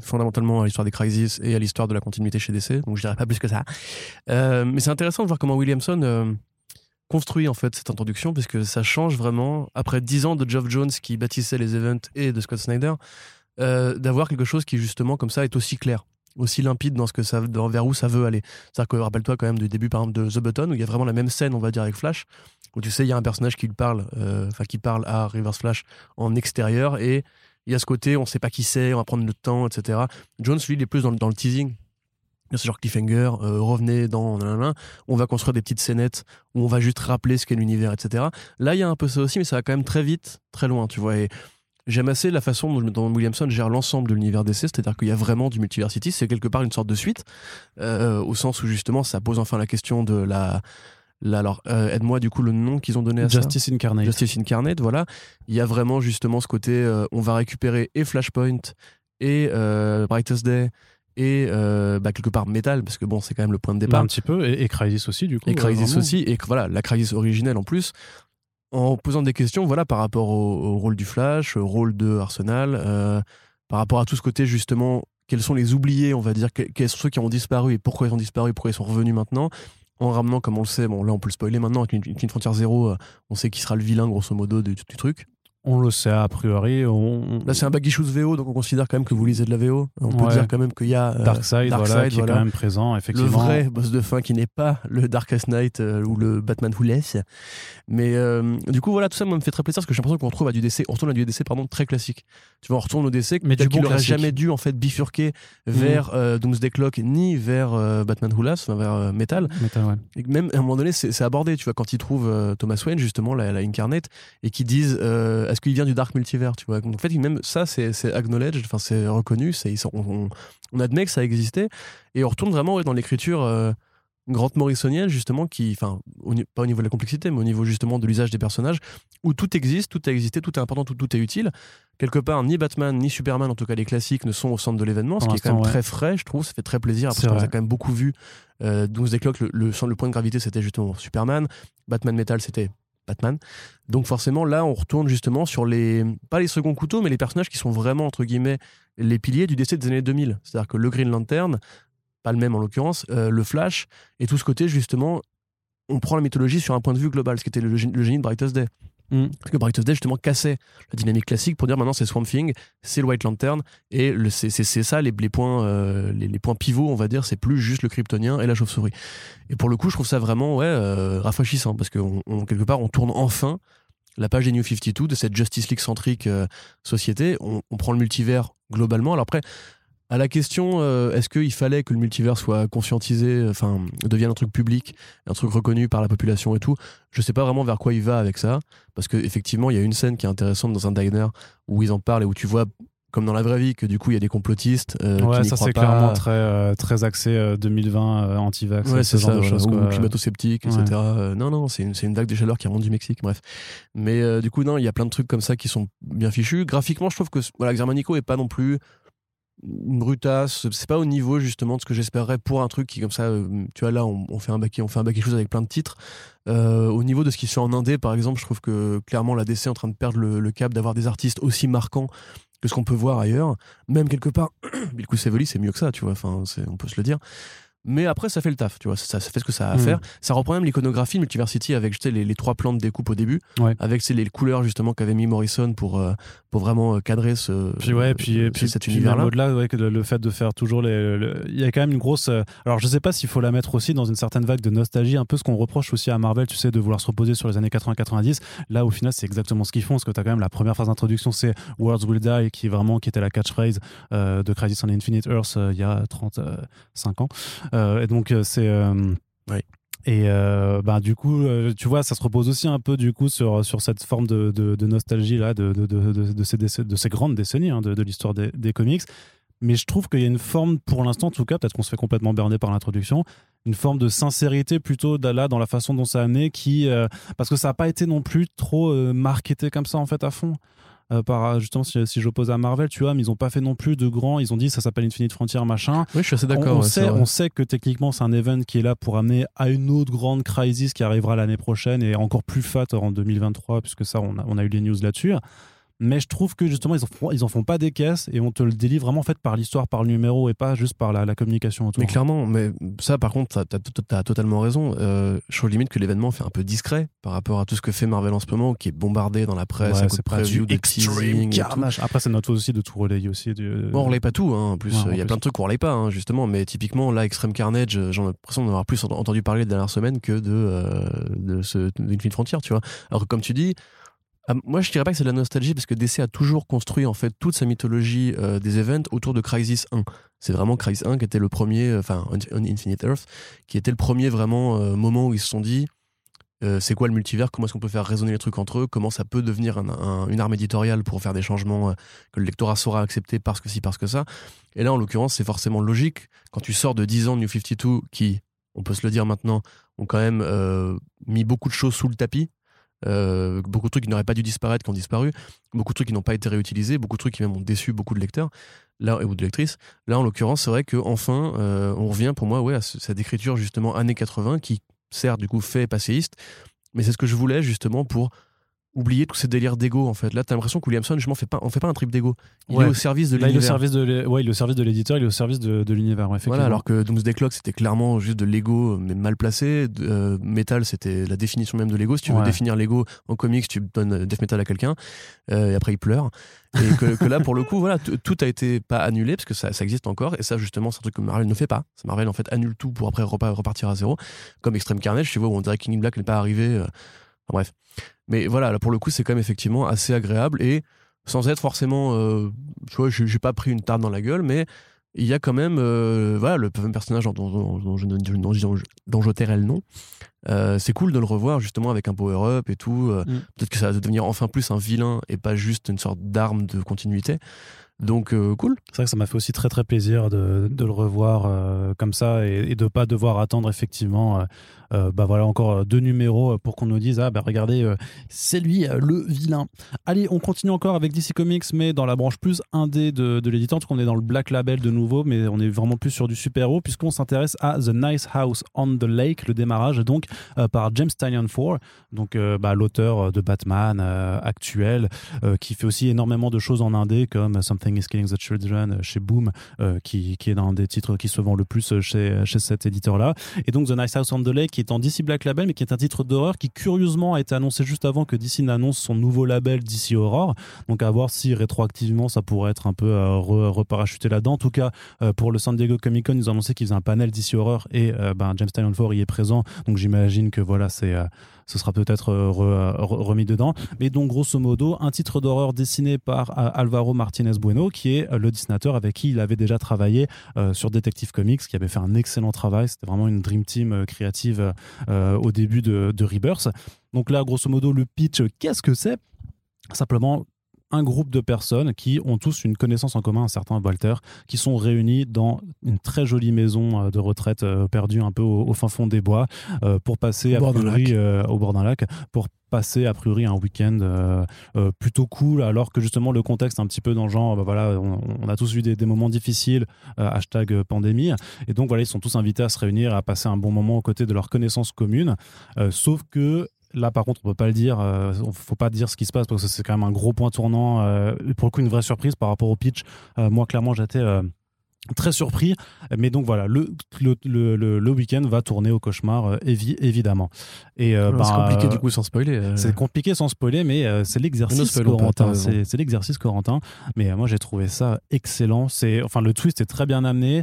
fondamentalement à l'histoire des Crisis et à l'histoire de la continuité chez DC. Donc je dirais pas plus que ça. Euh, mais c'est intéressant de voir comment Williamson euh, construit en fait cette introduction, puisque ça change vraiment après dix ans de Geoff Jones qui bâtissait les events et de Scott Snyder, d'avoir quelque chose qui justement comme ça est aussi clair aussi limpide dans ce que ça dans, vers où ça veut aller. C'est-à-dire que rappelle-toi quand même du début par exemple de The Button où il y a vraiment la même scène on va dire avec Flash où tu sais il y a un personnage qui parle enfin qui parle à Reverse Flash en extérieur et il y a ce côté, on sait pas qui c'est, on va prendre le temps, etc. Jones, lui, il est plus dans, le teasing. Ce genre cliffhanger, euh, revenez dans. on va construire des petites scénettes où on va juste rappeler ce qu'est l'univers, etc. Là, il y a un peu ça aussi, mais ça va quand même très vite, très loin, tu vois. J'aime assez la façon dont, Williamson gère l'ensemble de l'univers DC, c'est-à-dire qu'il y a vraiment du Multiversity, c'est quelque part une sorte de suite, euh, au sens où justement ça pose enfin la question de la alors, euh, aide-moi du coup le nom qu'ils ont donné à Justice Incarnate. Justice Incarnate, voilà. Il y a vraiment justement ce côté, euh, on va récupérer et Flashpoint et euh, Brightest Day et bah, quelque part Metal parce que bon c'est quand même le point de départ. un petit peu et, Crisis aussi du coup et Crisis aussi et voilà la Crisis originelle en plus. En posant des questions voilà par rapport au, rôle du Flash au rôle de Arsenal par rapport à tout ce côté justement quels sont les oubliés on va dire quels sont ceux qui ont disparu et pourquoi ils ont disparu pourquoi ils sont revenus maintenant en ramenant, comme on le sait, bon là on peut le spoiler maintenant, avec une, Frontière Zéro, euh, on sait qui sera le vilain grosso modo du, truc. On le sait, a priori. On... Là, c'est un issues VO, donc on considère quand même que vous lisez de la VO. On peut Ouais. dire quand même qu'il y a euh, Darkseid, voilà, qui est quand même présent, le effectivement. vrai boss de fin qui n'est pas le Darkest Knight euh, ou le Batman Who laisse. Mais euh, du coup, voilà, tout ça moi, me fait très plaisir parce que j'ai l'impression qu'on retrouve à du DC, on retourne à du DC pardon, très classique. Tu vois, on retourne au DC, Mais du bon qu'il aurait classique. jamais dû en fait bifurquer vers euh, Doomsday Clock ni vers Batman Who laughs, enfin vers Metal. Metal, ouais. Et même à un moment donné, c'est abordé, tu vois, quand ils trouvent Thomas Wayne, justement, la, la Incarnate, et qu'ils disent est-ce qu'il vient du Dark Multiverse, tu vois. En fait, même ça, c'est acknowledged, enfin, c'est reconnu, c'est- on, on- on admet que ça existait, et on retourne vraiment dans l'écriture euh, Grant Morrisonienne, justement, qui, enfin, au pas au niveau de la complexité, mais au niveau justement de l'usage des personnages, où tout existe, tout a existé, tout est important, tout, tout est utile. Quelque part, ni Batman, ni Superman, en tout cas les classiques, ne sont au centre de l'événement, ce qui est quand même ouais. très frais, je trouve, ça fait très plaisir, qu'on vrai. a quand même beaucoup vu euh, Doomsday Clock, le, le, le point de gravité, c'était justement Superman. Batman Metal, c'était Batman. Donc forcément, là, on retourne justement sur les... Pas les seconds couteaux, mais les personnages qui sont vraiment, entre guillemets, les piliers du DC des années 2000. C'est-à-dire que le Green Lantern, pas le même en l'occurrence, euh, le Flash, et tout ce côté, justement, on prend la mythologie sur un point de vue global, ce qui était le génie de Brightest Day. Mm. Parce que Brightest Day, justement, cassait la dynamique classique pour dire maintenant c'est Swamp Thing, c'est le White Lantern, et c'est ça les, points, euh, les, points pivots, on va dire, c'est plus juste le Kryptonien et la chauve-souris. Et pour le coup, je trouve ça vraiment ouais, euh, rafraîchissant, parce que quelque part, on tourne enfin la page des New 52, de cette Justice League centrique euh, société. On prend le multivers globalement. Alors après, à la question, euh, est-ce qu'il fallait que le multivers soit conscientisé, enfin, devienne un truc public, un truc reconnu par la population et tout, je sais pas vraiment vers quoi il va avec ça, parce qu'effectivement, il y a une scène qui est intéressante dans un diner où ils en parlent et où tu vois, comme dans la vraie vie, que du coup, il y a des complotistes euh, Ouais, ça c'est clairement très, euh, très axé euh, 2020, euh, anti-vax, Ouais, ce genre ça, de choses. ou quoi. climato-sceptique, Ouais. etc. Euh, non, non, c'est une, vague de chaleur qui remonte du Mexique, bref. Mais euh, du coup, non, il y a plein de trucs comme ça qui sont bien fichus. Graphiquement, je trouve que voilà, Xermanico est pas non plus une brutasse. C'est pas au niveau justement de ce que j'espérerais pour un truc qui comme ça, euh, tu vois là, on, on fait un bac, on fait un bac quelque chose avec plein de titres. Euh, au niveau de ce qui se fait en indé, par exemple, je trouve que clairement la DC est en train de perdre le, le cap d'avoir des artistes aussi marquants que ce qu'on peut voir ailleurs. Même quelque part, Bill Sevely, c'est mieux que ça, tu vois. Enfin, on peut se le dire. Mais après, ça fait le taf, tu vois. Ça, ça fait ce que ça a à Mm. faire. Ça reprend même l'iconographie Multiversity avec tu sais, les, les trois plans de découpe au début, Ouais. avec les couleurs justement qu'avait mis Morrison pour, euh, pour vraiment euh, cadrer ce, Puis ouais, puis, euh, puis, cet puis univers-là. même au-delà, ouais, le, le fait de faire toujours les, le- il y a quand même une grosse. euh, alors je sais pas s'il faut la mettre aussi dans une certaine vague de nostalgie, un peu ce qu'on reproche aussi à Marvel, tu sais, de vouloir se reposer sur les années 80-90. Là, au final, c'est exactement ce qu'ils font, parce que tu as quand même la première phase d'introduction, c'est Worlds Will Die, qui est vraiment qui était la catchphrase euh, de Crisis on Infinite Earth euh, il y a 35 ans. Euh, et donc c'est Ouais. Et euh, bah, du coup, euh, tu vois, ça se repose aussi un peu du coup sur, sur cette forme de, de, nostalgie là, de, de, ces, de ces grandes décennies hein, de, l'histoire des, des comics. Mais je trouve qu'il y a une forme, pour l'instant en tout cas, peut-être qu'on se fait complètement berner par l'introduction, une forme de sincérité plutôt là dans la façon dont ça a amené, qui, euh, parce que ça n'a pas été non plus trop euh, marketé comme ça en fait à fond. Euh, par justement si, si j'oppose à Marvel tu vois mais ils ont pas fait non plus de grands ils ont dit ça s'appelle Infinite Frontier machin Oui, je suis assez d'accord. on ouais, sait, on sait que techniquement c'est un event qui est là pour amener à une autre grande crisis qui arrivera l'année prochaine et encore plus fat en 2023 puisque ça on a, on a eu les news là-dessus. Mais je trouve que justement ils en font, ils en font pas des caisses et on te le délivre vraiment en fait par l'histoire, par le numéro et pas juste par la, la communication autour. Mais clairement, mais ça par contre, t'as as, totalement raison. Euh, je trouve limite que l'événement fait un peu discret par rapport à tout ce que fait Marvel en ce moment, qui est bombardé dans la presse, Ouais, c'est preview, du de teasing. et tout. carnage. Après c'est notre aussi de tout relayer aussi. Du... Bon, on relaye pas tout, hein. en plus, Ouais, il y a plus. plein de trucs qu'on relaye pas, hein, justement, mais typiquement, là, Extreme Carnage, euh, j'en ai l'impression d'en avoir plus ent- entendu parler les dernières semaines que de, euh, de ce, d'Infinite Frontier, tu vois. Alors que, comme tu dis, ah, moi, je dirais pas que c'est de la nostalgie, parce que DC a toujours construit, en fait, toute sa mythologie euh, des events autour de Crisis 1. C'est vraiment Crisis 1 qui était le premier, euh, enfin, On- On Infinite Earth, qui était le premier vraiment euh, moment où ils se sont dit, euh, c'est quoi le multivers? Comment est-ce qu'on peut faire résonner les trucs entre eux? Comment ça peut devenir un- un- une arme éditoriale pour faire des changements euh, que le lectorat saura accepter parce que ci, parce que ça? Et là, en l'occurrence, c'est forcément logique. Quand tu sors de 10 ans de New 52, qui, on peut se le dire maintenant, ont quand même euh, mis beaucoup de choses sous le tapis, euh, beaucoup de trucs qui n'auraient pas dû disparaître, qui ont disparu, beaucoup de trucs qui n'ont pas été réutilisés, beaucoup de trucs qui même ont déçu beaucoup de lecteurs. Là, ou de lectrices. Là, en l'occurrence, c'est vrai qu'enfin, euh, on revient pour moi ouais, à ce- cette écriture justement années 80 qui, certes, du coup, fait passéiste, mais c'est ce que je voulais justement pour oublier tous ces délires d'ego en fait. Là, t'as l'impression que Williamson, justement, fait pas, on fait pas un trip d'ego. Il Ouais. est au service de Là, il est au l'univers. service de ouais, il est au service de l'éditeur, il est au service de, de l'univers. ouais, effectivement. Voilà, alors que Doomsday Clock, c'était clairement juste de l'ego, mais mal placé. De- euh, Metal, c'était la définition même de l'ego. Si tu veux définir l'ego en comics, tu donnes euh, Death Metal à quelqu'un, euh, et après il pleure. Et que, que là, pour le coup, voilà, tout a été pas annulé, parce que ça, ça existe encore. Et ça, justement, c'est un truc que Marvel ne fait pas. Marvel, en fait, annule tout pour après repa- repartir à zéro. Comme Extreme Carnage, tu vois, où on dirait que King in Black n'est pas arrivé. euh, enfin, bref. Mais voilà, là, pour le coup, c'est quand même effectivement assez agréable. Et sans être forcément. euh, tu vois, j'ai pas pris une tarte dans la gueule, mais il y a quand même euh, voilà le même personnage dont, dont, dont je, dont, je tairai le nom Euh, c'est cool de le revoir justement avec un power up et tout Euh, Mm. peut-être que ça va devenir enfin plus un vilain et pas juste une sorte d'arme de continuité donc euh, cool C'est vrai que ça m'a fait aussi très très plaisir de, de le revoir comme ça et, et de pas devoir attendre effectivement euh, euh, bah voilà encore euh, deux numéros pour qu'on nous dise ah bah regardez euh, c'est lui euh, le vilain. Allez on continue encore avec DC Comics mais dans la branche plus indé de, de l'éditeur parce qu'on est dans le Black Label de nouveau mais on est vraiment plus sur du super héros puisqu'on s'intéresse à The Nice House on the Lake le démarrage donc euh, par James Tynion 4 donc euh, bah, l'auteur de Batman euh, actuel euh, qui fait aussi énormément de choses en indé comme Something is Killing the Children euh, chez Boom euh, qui, qui est un des titres qui se vend le plus euh, chez, chez cet éditeur là et donc The Nice House on the Lake qui en DC Black Label mais qui est un titre d'horreur qui curieusement a été annoncé juste avant que DC n'annonce son nouveau label DC Horror donc à voir si rétroactivement ça pourrait être un peu euh, re- reparachuté là-dedans en tout cas euh, pour le San Diego Comic Con ils ont annoncé qu'ils faisaient un panel DC Horror et euh, ben, James Tynion 4 y est présent donc j'imagine que voilà c'est ce sera peut-être re- re- remis dedans. Mais donc, grosso modo, un titre d'horreur dessiné par Alvaro Martinez Bueno, qui est le dessinateur avec qui il avait déjà travaillé sur Detective Comics, qui avait fait un excellent travail. C'était vraiment une dream team créative au début de, de Rebirth. Donc là, grosso modo, le pitch, qu'est-ce que c'est? Simplement un groupe de personnes qui ont tous une connaissance en commun, un certain Walter, qui sont réunis dans une très jolie maison euh, de retraite euh, perdue un peu au, au fin fond des bois euh, pour passer Au d'un priori au bord d'un lac pour passer a priori un week-end euh, euh, plutôt cool alors que justement le contexte un petit peu dans le genre bah voilà on, on a tous eu des, des moments difficiles euh, hashtag pandémie. Et donc voilà ils sont tous invités à se réunir à passer un bon moment aux côtés de leurs connaissances communes. Sauf que Là, par contre, on peut pas le dire. euh, faut pas dire ce qui se passe parce que c'est quand même un gros point tournant. euh, pour le coup, une vraie surprise par rapport au pitch. Euh, moi, clairement, j'étais euh, très surpris. Mais donc voilà, le, le, le, le- week-end va tourner au cauchemar, euh, évi- évidemment. Et euh, c'est bah, compliqué euh, du coup sans spoiler euh. c'est compliqué sans spoiler, mais c'est l'exercice Corentin. C'est l'exercice Corentin. Mais moi, j'ai trouvé ça excellent. C'est, enfin, le twist est très bien amené.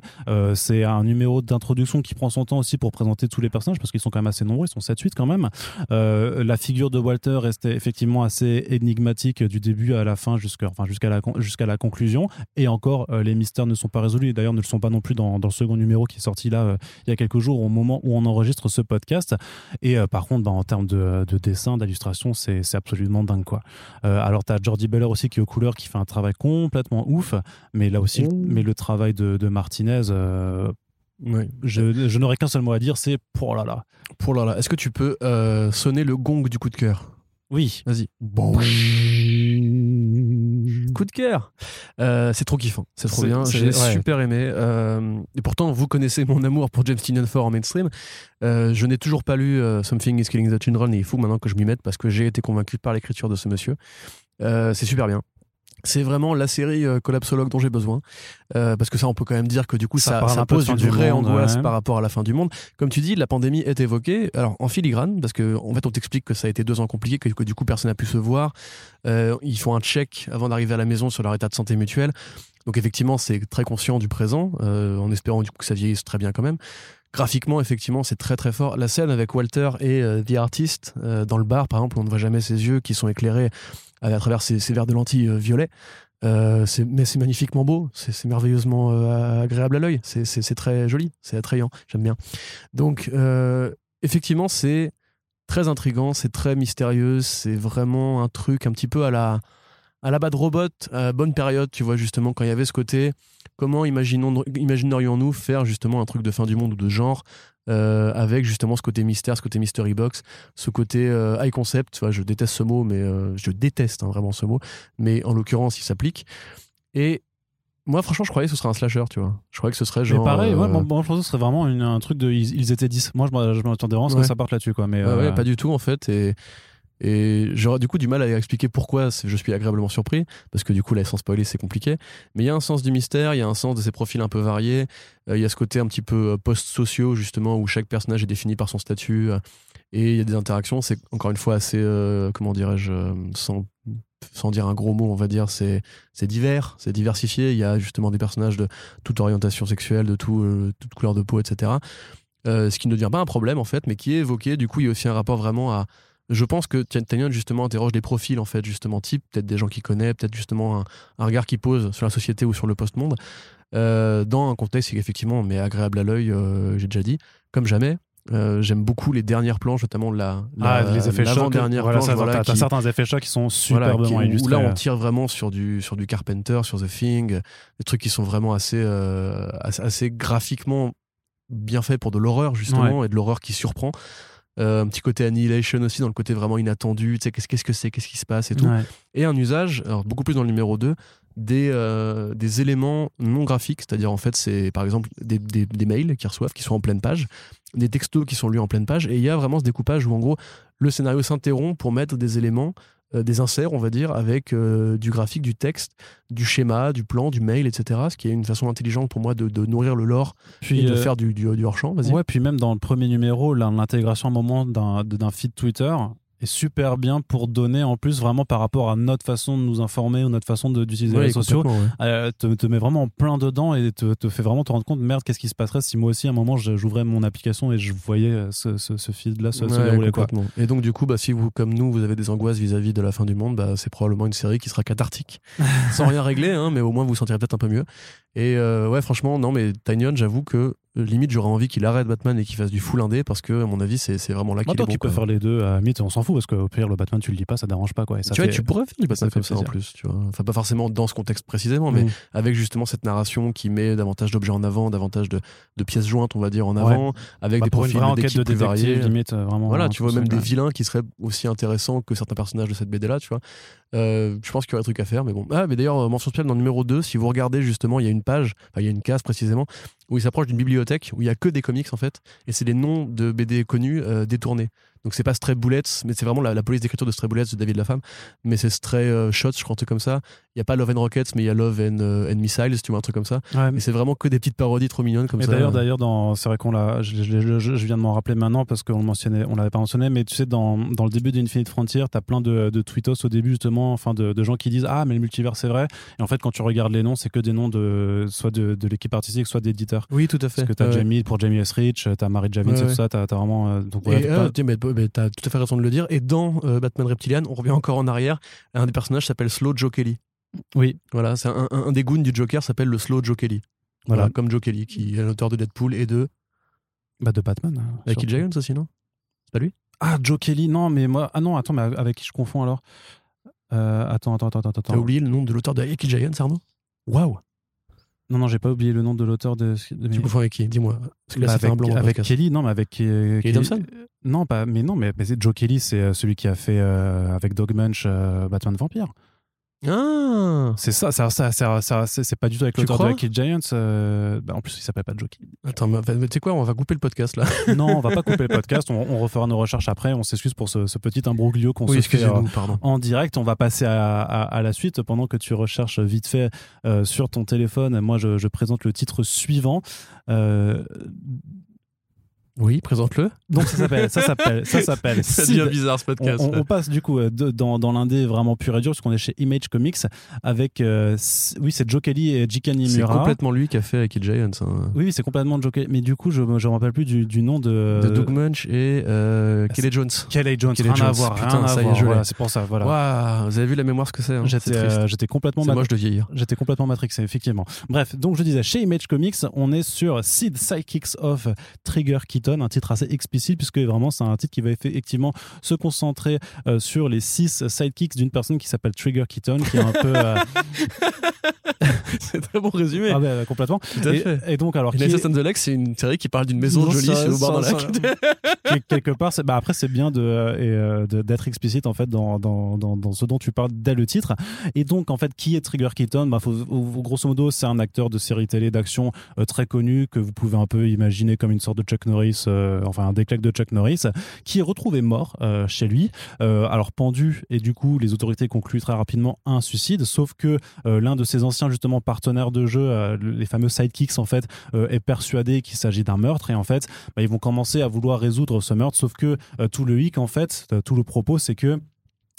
C'est un numéro d'introduction qui prend son temps aussi pour présenter tous les personnages parce qu'ils sont quand même assez nombreux. Ils sont 7-8 quand même. La figure de Walter restait effectivement assez énigmatique du début à la fin jusqu'à, enfin, jusqu'à la, jusqu'à la conclusion. Et encore, les mystères ne sont pas résolus. Et d'ailleurs, ne le sont pas non plus dans, dans le second numéro qui est sorti là euh, il y a quelques jours au moment où on enregistre ce podcast. Et euh, par contre, bah, en termes de, de dessin, d'illustration, c'est absolument dingue. quoi. Euh, alors, tu as Jordi Beller aussi qui est aux couleurs, qui fait un travail complètement ouf. Mais là aussi, mais le travail de, de Martinez, je, je n'aurais qu'un seul mot à dire c'est pour là là. pour là là est-ce que tu peux euh, sonner le gong du coup de cœur? Oui. vas-y Coup de cœur. Euh, c'est trop kiffant, c'est trop bien. J'ai ouais. super aimé. Euh, et pourtant, vous connaissez mon amour pour James Tynion 4 en mainstream. Euh, je n'ai toujours pas lu Something is Killing the Children et il faut maintenant que je m'y mette parce que j'ai été convaincu par l'écriture de ce monsieur. C'est super bien. C'est vraiment la série euh, collapsologue dont j'ai besoin. Euh, parce que ça, on peut quand même dire que du coup, Ça ça, pose une vraie monde, angoisse ouais. par rapport à la fin du monde. Comme tu dis, la pandémie est évoquée. Alors, en filigrane, parce que en fait, on t'explique que ça a été deux ans compliqués, que, que du coup, personne n'a pu se voir. Euh, ils font un check avant d'arriver à la maison sur leur état de santé mutuel. Donc, effectivement, c'est très conscient du présent, euh, en espérant du coup que ça vieillisse très bien quand même. Graphiquement, effectivement, c'est très très fort. La scène avec Walter et euh, The Artist euh, dans le bar, par exemple, on ne voit jamais ses yeux qui sont éclairés à, travers ces, verres de lentilles euh, violets. Euh, mais c'est magnifiquement beau, c'est merveilleusement euh, agréable à l'œil, c'est- très joli, c'est attrayant, j'aime bien. Donc, effectivement, c'est très intrigant, c'est très mystérieux, c'est vraiment un truc un petit peu à la, à la Bad Robot, à la bonne période, tu vois, justement, quand il y avait ce côté, comment imaginerions-nous faire justement un truc de fin du monde ou de genre euh, avec justement ce côté mystère, ce côté mystery box, ce côté euh, high concept, tu vois, je déteste ce mot, mais euh, je déteste hein, vraiment ce mot, mais en l'occurrence, il s'applique. Et moi, franchement, je croyais que ce serait un slasher, tu vois. Je croyais que ce serait genre. mais pareil, euh, ouais, moi, moi, je pensais que ce serait vraiment une- un truc de. Ils, ils étaient 10. Moi, je, m'attendais vraiment à ce Ouais. que ça parte là-dessus. Quoi, mais, Ouais, ouais, euh, pas du tout en fait. Et, Et j'aurais du coup du mal à expliquer pourquoi je suis agréablement surpris, parce que du coup, là, sans spoiler, c'est compliqué. Mais il y a un sens du mystère, il y a un sens de ces profils un peu variés. Il y a ce côté un petit peu post-sociaux, justement, où chaque personnage est défini par son statut. et il y a des interactions, c'est encore une fois assez, comment dirais-je, sans sans dire un gros mot, on va dire, c'est divers, c'est diversifié. Il y a justement des personnages de toute orientation sexuelle, de tout, euh, toute couleur de peau, etc. Euh, ce qui ne devient pas un problème en fait, mais qui est évoqué. Du coup, il y a aussi un rapport vraiment à. Je pense que Tanyon justement interroge des profils en fait, justement type, peut-être des gens qu'il connaît, peut-être justement un, regard qu'il pose sur la société ou sur le post-monde, euh, dans un contexte qui effectivement mais agréable à l'œil, j'ai déjà dit, comme jamais. Euh, j'aime beaucoup les dernières planches, notamment la, ah, les effets chocs. Voilà, planche, voilà, t'as certains effets chocs qui sont superbement illustrés. Où là, on tire vraiment sur du sur du Carpenter, sur The Thing, des trucs qui sont vraiment assez euh, assez, graphiquement bien faits pour de l'horreur justement et de l'horreur qui surprend. Euh, un petit côté Annihilation aussi dans le côté vraiment inattendu. Tu sais qu'est-ce que c'est, qu'est-ce qui se passe et tout. Et un usage, alors beaucoup plus dans le numéro 2 des, euh, des éléments non graphiques, c'est-à-dire en fait c'est par exemple des, des, mails qu'ils reçoivent qui sont en pleine page, des textos qui sont lus en pleine page, et il y a vraiment ce découpage où en gros le scénario s'interrompt pour mettre des éléments, euh, des inserts on va dire, avec euh, du graphique, du texte, du schéma, du plan, du mail, etc. Ce qui est une façon intelligente pour moi de, de nourrir le lore puis, et de faire du, du, du hors-champ. Ouais, puis même dans le premier numéro, l'intégration à un moment d'un feed Twitter, est super bien pour donner en plus vraiment par rapport à notre façon de nous informer ou notre façon d'utiliser les réseaux sociaux. euh, te, te met vraiment en plein dedans et te, te, fait vraiment te rendre compte merde qu'est-ce qui se passerait si moi aussi à un moment j'ouvrais mon application et je voyais euh, ce, ce, ce feed là se, dérouler quoi. et donc du coup bah, si vous comme nous vous avez des angoisses vis-à-vis de la fin du monde bah, c'est probablement une série qui sera cathartique. Sans rien régler hein, mais au moins vous vous sentirez peut-être un peu mieux. Et euh, ouais franchement non mais Tinyon j'avoue que limite j'aurais envie qu'il arrête Batman et qu'il fasse du full indé parce que à mon avis c'est, vraiment là qu'il est bon, tu peux faire les deux à limite on s'en fout parce qu'au pire le Batman tu le dis pas ça dérange pas quoi. Et ça tu vois tu pourrais faire du Batman comme ça en plus tu vois. Enfin pas forcément dans ce contexte précisément mais mm. avec justement cette narration qui met davantage d'objets en avant davantage de, de, pièces jointes on va dire en avant avec bah, des profils d'équipe plus variés limite euh, vraiment voilà tu vois même des vilains qui seraient aussi intéressants que certains personnages de cette BD là tu vois. Euh, je pense qu'il y aurait des trucs à faire mais bon. Ah mais d'ailleurs euh, mention spéciale dans le numéro 2 si vous regardez justement il y a une page enfin il y a une case précisément où il s'approche d'une bibliothèque où il y a que des comics en fait, et c'est des noms de BD connus euh, détournés. Donc c'est pas Stray Bullets, mais c'est vraiment la, police d'écriture de Stray Bullets de David Lafemme, mais c'est Stray euh, Shots, je crois, un truc comme ça. Il y a pas Love and Rockets, mais il y a Love and, euh, and, Missiles, tu vois, un truc comme ça. mais c'est vraiment que des petites parodies trop mignonnes comme ça. D'ailleurs, d'ailleurs, dans, c'est vrai qu'on l'a, je, viens de m'en rappeler maintenant parce qu'on mentionnait, on l'avait pas mentionné, mais tu sais, dans, dans le début d'Infinite Frontier, t'as plein de, de tweetos au début justement, enfin de, de, gens qui disent ah mais le multivers c'est vrai, et en fait quand tu regardes les noms, c'est que des noms de soit de, de l'équipe artistique, soit d'éditeurs. Oui, tout à fait. Parce que t'as Jamie pour Jamie S. Rich, t'as Marie Javins et tout ça, t'as as vraiment. Euh, donc, euh, t'as tout à fait raison de le dire. Et dans euh, Batman Reptilian, on revient encore en arrière. Un des personnages s'appelle Slow Joe Kelly. Oui. Voilà, c'est un, un, des goons du Joker s'appelle le Slow Joe Kelly. Voilà, comme Joe Kelly, qui est l'auteur de Deadpool et de. Bah, de Batman. Hein, avec Giants aussi, non? C'est pas lui? Ah, Joe Kelly, non, mais moi. Ah non, attends, mais avec qui je confonds alors? Attends, attends, attends, attends. T'as oublié le nom de l'auteur de Yaki Giants, Arnaud? Waouh non, non, j'ai pas oublié le nom de l'auteur de. de tu confonds avec qui? Dis-moi. Parce que là, bah, avec, un blanc avec Kelly, non, mais avec. Euh, Kelly Thompson? Non, pas, mais non, mais, mais Joe Kelly, c'est euh, celui qui a fait euh, avec Dog Munch Batman Vampire. Ah C'est ça, ça, ça, ça, c'est pas du tout avec l'auteur de Kid Giants. Euh, bah en plus, il s'appelle pas Jockey. Attends, mais, tu sais quoi, on va couper le podcast là. non, on va pas couper le podcast, on, refera nos recherches après. On s'excuse pour ce, petit imbroglio qu'on se fait euh, en direct. On va passer à, à, la suite pendant que tu recherches vite fait euh, sur ton téléphone. Moi, je, je, présente le titre suivant. Oui, présente-le. Donc ça s'appelle, ça s'appelle, ça s'appelle. ça devient bizarre ce podcast. On, passe du coup euh, dans, dans l'indé vraiment pur et dur, parce qu'on est chez Image Comics avec, euh, oui, c'est Joe Kelly et. Nimura. C'est complètement lui qui a fait avec Giants. Hein. Oui, c'est complètement Joe Kelly. Mais du coup, je ne me rappelle plus du, du, nom de. De Doug Munch et euh, Kelly Jones. Kelly Jones. Kelly rien Jones. à voir. Putain, ça y est, voilà, c'est pour ça. Voilà. vous avez vu la mémoire ce que c'est. Hein. J'étais, euh, complètement. C'est moche de vieillir. J'étais complètement matrixé, effectivement. Bref, donc je disais chez Image Comics, on est sur Seed Psychics of Trigger Keaton, un titre assez explicite puisque vraiment c'est un titre qui va effectivement se concentrer euh, sur les six sidekicks d'une personne qui s'appelle Trigger Keaton qui est un peu euh, c'est très bon résumé. Ah ben, complètement. Tout à et, fait. et, donc alors qui est... the c'est une série qui parle d'une maison jolie sur le bord de quelque part bah après c'est bien euh, de, d'être explicite en fait dans, dans, dans, dans, ce dont tu parles dès le titre. Et donc en fait qui est Trigger Keaton? Bah, faut, grosso modo c'est un acteur de série télé d'action très connu que vous pouvez un peu imaginer comme une sorte de Chuck Norris Norris, enfin un déclèque de Chuck Norris, qui est retrouvé mort chez lui, alors pendu, et du coup les autorités concluent très rapidement un suicide, sauf que l'un de ses anciens justement partenaires de jeu, les fameux sidekicks en fait, est persuadé qu'il s'agit d'un meurtre, et en fait bah, ils vont commencer à vouloir résoudre ce meurtre, sauf que tout le hic en fait, tout le propos c'est que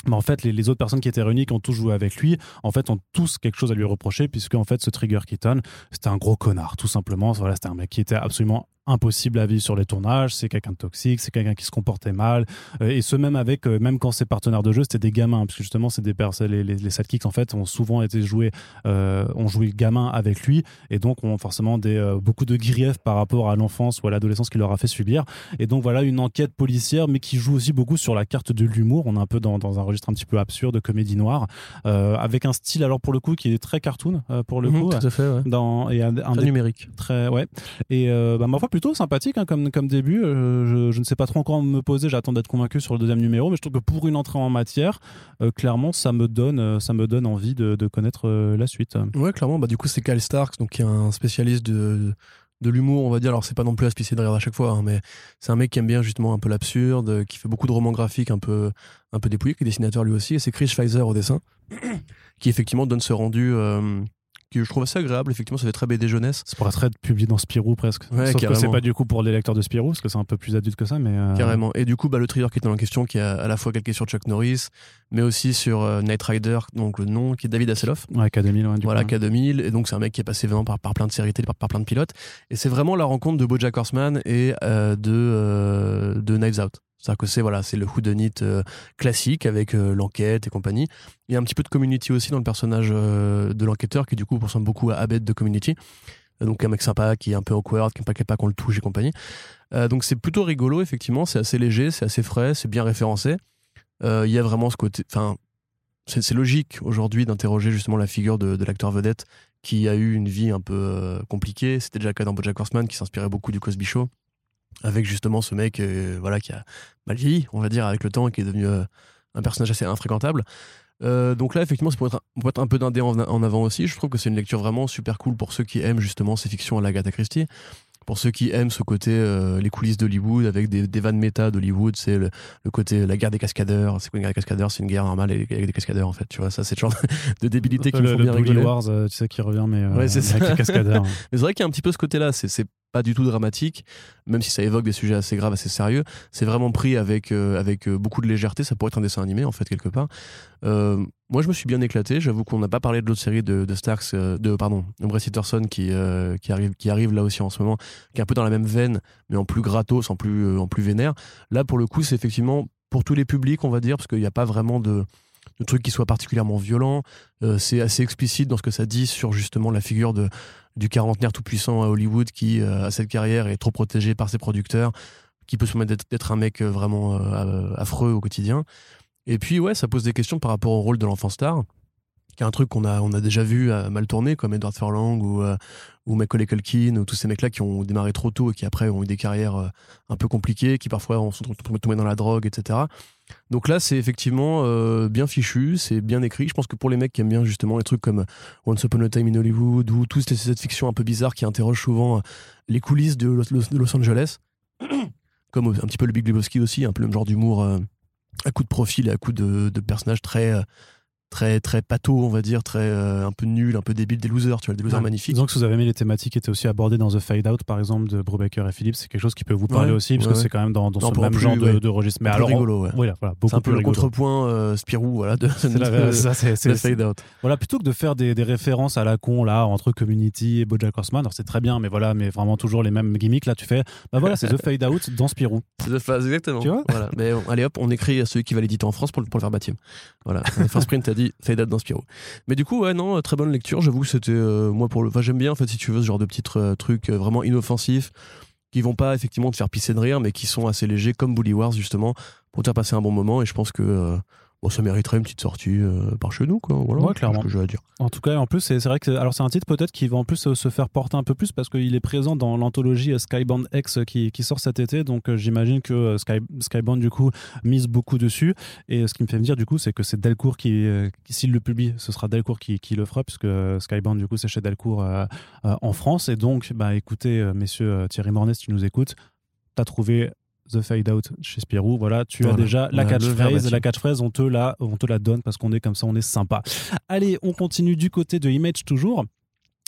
mais en fait, les, autres personnes qui étaient réunies, qui ont tous joué avec lui, en fait, ont tous quelque chose à lui reprocher, puisque en fait, ce Trigger Keaton, c'était un gros connard, tout simplement. Voilà, c'était un mec qui était absolument impossible à vivre sur les tournages, c'est quelqu'un de toxique, c'est quelqu'un qui se comportait mal, euh, et ce même avec, euh, même quand ses partenaires de jeu, c'était des gamins, parce que justement, c'est des personnes, les, les, les sidekicks, en fait, ont souvent été joués, euh, ont joué gamin avec lui, et donc ont forcément des, beaucoup de griefs par rapport à l'enfance ou à l'adolescence qu'il leur a fait subir. Et donc voilà, une enquête policière, mais qui joue aussi beaucoup sur la carte de l'humour. On est un peu dans, dans, un registre un petit peu absurde, de comédie noire, avec un style, alors pour le coup, qui est très cartoon, pour le mmh, coup. Tout à fait, ouais. Dans, et un, numérique. Très, ouais. Et bah, ma foi, plutôt sympathique hein, comme, comme début. Euh, je, ne sais pas trop encore me poser, j'attends d'être convaincu sur le deuxième numéro, mais je trouve que pour une entrée en matière, euh, clairement, ça me donne, euh, ça me donne envie de, connaître la suite. Ouais, clairement. Bah, du coup, c'est Kyle Starks, donc, qui est un spécialiste de, de l'humour, on va dire. Alors, c'est pas non plus à se de rire à chaque fois, hein, mais c'est un mec qui aime bien justement un peu l'absurde, qui fait beaucoup de romans graphiques un peu, un peu dépouillés, qui est dessinateur lui aussi. Et c'est Chris Pfizer au dessin, qui effectivement donne ce rendu que je trouve assez agréable. Effectivement, ça fait très BD jeunesse. Ça pourrait être publié dans Spirou presque. Ouais, Sauf que c'est pas du coup pour les lecteurs de Spirou, parce que c'est un peu plus adulte que ça. mais euh, Carrément. Et du coup, bah, le thriller qui est en question, qui a à la fois calqué sur Chuck Norris, mais aussi sur euh, Night Rider, donc le nom, qui est David Hasselhoff. Ouais, K2000. Ouais, voilà, K2000. Et donc, c'est un mec qui est passé vraiment par, par plein de séries par, par plein de pilotes. Et c'est vraiment la rencontre de Bojack Horseman et euh, de, de Knives Out. C'est-à-dire que c'est voilà, c'est le whodunit euh, classique avec euh, l'enquête et compagnie. Il y a un petit peu de community aussi dans le personnage euh, de l'enquêteur qui du coup ressemble beaucoup à Abed de Community. Donc un mec sympa qui est un peu awkward, qui ne pas qu'on le touche et compagnie. donc c'est plutôt rigolo effectivement, c'est assez léger, c'est assez frais, c'est bien référencé. Il y a vraiment ce côté, enfin c'est logique aujourd'hui d'interroger justement la figure de, de l'acteur vedette qui a eu une vie un peu compliquée. C'était déjà le cas dans BoJack Horseman qui s'inspirait beaucoup du Cosby Show avec justement ce mec euh, voilà qui a mal vieilli on va dire avec le temps et qui est devenu euh, un personnage assez infréquentable. Euh, donc là effectivement c'est pour être, un peu d'indé en, en, avant aussi. Je trouve que c'est une lecture vraiment super cool pour ceux qui aiment justement ces fictions à l'Agatha Christie pour ceux qui aiment ce côté les coulisses d'Hollywood avec des, des vannes méta d'Hollywood c'est le, côté la guerre des cascadeurs. C'est quoi une guerre des cascadeurs? C'est une guerre normale avec, des cascadeurs en fait tu vois. Ça c'est le genre de débilité qui me font bien rigoler. Wars tu sais qui revient mais ouais, c'est avec les cascadeurs. Mais c'est vrai qu'il y a un petit peu ce côté là c'est pas du tout dramatique, même si ça évoque des sujets assez graves, assez sérieux. C'est vraiment pris avec, euh, avec euh, beaucoup de légèreté. Ça pourrait être un dessin animé, en fait, quelque part. Euh, moi, je me suis bien éclaté. J'avoue qu'on n'a pas parlé de l'autre série de, de Starks, de, pardon, Bryce Peterson qui, qui, arrive, qui arrive là aussi en ce moment, qui est un peu dans la même veine, mais en plus gratos, en plus, en plus vénère. Là, pour le coup, c'est effectivement pour tous les publics, on va dire, parce qu'il n'y a pas vraiment de de trucs qui soient particulièrement violents. c'est assez explicite dans ce que ça dit sur justement la figure de, du quarantenaire tout puissant à Hollywood qui euh, a cette carrière est trop protégé par ses producteurs, qui peut se permettre d'être un mec euh, vraiment euh, affreux au quotidien. Et puis ouais, ça pose des questions par rapport au rôle de l'enfant star, qui est un truc qu'on a, on a déjà vu mal tourner, comme Edward Furlong ou, ou Macaulay Culkin, ou tous ces mecs-là qui ont démarré trop tôt et qui après ont eu des carrières un peu compliquées, qui parfois sont tombés dans la drogue, etc. Donc là, c'est effectivement euh, bien fichu, c'est bien écrit. Je pense que pour les mecs qui aiment bien justement les trucs comme Once Upon a Time in Hollywood ou toute cette fiction un peu bizarre qui interroge souvent euh, les coulisses de Los, Angeles, comme un petit peu le Big Lebowski aussi, un peu le même genre d'humour euh, à coup de profil et à coup de, de personnages très très très pato on va dire très euh, un peu nul un peu débile des losers tu vois des losers magnifiques. Donc si vous avez aimé les thématiques qui étaient aussi abordées dans The Fade Out par exemple de Brubaker et Phillips. C'est quelque chose qui peut vous parler aussi parce que c'est quand même dans, dans ce même genre de, registre. Mais alors rigolo voilà, voilà, c'est un peu le contrepoint euh, Spirou voilà de, c'est Fade Out. Voilà plutôt que de faire des, des, références à la con là entre Community et BoJack Horseman alors c'est très bien mais voilà mais vraiment toujours les mêmes gimmicks là tu fais bah voilà c'est The Fade Out dans Spirou. C'est The Fade exactement. Tu vois? Voilà. Mais allez hop on écrit à celui qui va l'éditer en France pour, pour le faire baptême voilà. First Print a dit Out dans Spirou mais du coup, ouais, non, très bonne lecture. J'avoue que c'était, euh, moi, pour le. Enfin, j'aime bien, en fait, si tu veux, ce genre de petits euh, trucs euh, vraiment inoffensifs qui vont pas effectivement te faire pisser de rire, mais qui sont assez légers, comme Bully Wars, justement, pour te faire passer un bon moment. Et je pense que bon, ça mériterait une petite sortie euh, par chez nous, quoi. Voilà, ouais, clairement. Ce que j'ai à dire. En tout cas, en plus, c'est vrai que alors c'est un titre peut-être qui va en plus euh, se faire porter un peu plus parce qu'il est présent dans l'anthologie euh, Skybound X qui, qui, sort cet été. Donc j'imagine que Sky, Skybound du coup mise beaucoup dessus. Et ce qui me fait me dire du coup, c'est que c'est Delcourt qui, s'il le publie, ce sera Delcourt qui, qui, le fera puisque Skybound du coup c'est chez Delcourt en France. Et donc, bah écoutez, messieurs Thierry Mornay, si tu nous écoutes, tu as trouvé The Fade Out chez Spirou. Voilà, tu as déjà On la catchphrase. La catchphrase, on te la, on te la donne parce qu'on est comme ça, on est sympa. Allez, on continue du côté de Image toujours.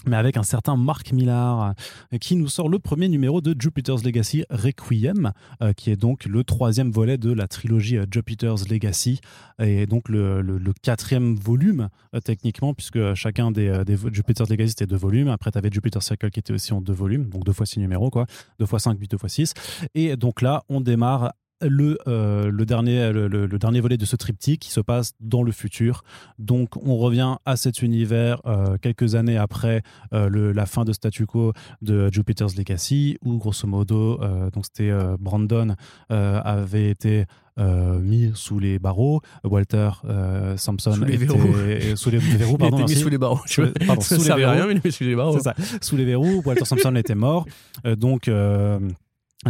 Mais avec un certain Mark Millar euh, qui nous sort le premier numéro de Jupiter's Legacy Requiem, euh, qui est donc le troisième volet de la trilogie euh, Jupiter's Legacy, et donc le, quatrième volume techniquement, puisque chacun des, Jupiter's Legacy c'était deux volumes. Après, tu avais Jupiter's Circle qui était aussi en deux volumes, donc deux fois six numéros, quoi, deux fois cinq, huit, deux fois six. Et donc là, on démarre le, euh, le, dernier, le, dernier volet de ce triptyque qui se passe dans le futur. Donc on revient à cet univers euh, quelques années après euh, le- la fin de statu quo de Jupiter's Legacy, où grosso modo, donc c'était Brandon avait été euh, mis sous les barreaux, Walter euh, Sampson Sous les était verrous. sous les verrous, pardon, il était mis sous les barreaux. Les- pardon, ça sous les servait à verrous. rien, mais il est mis sous les barreaux. Ça, sous les verrous. Walter Sampson était mort. Donc,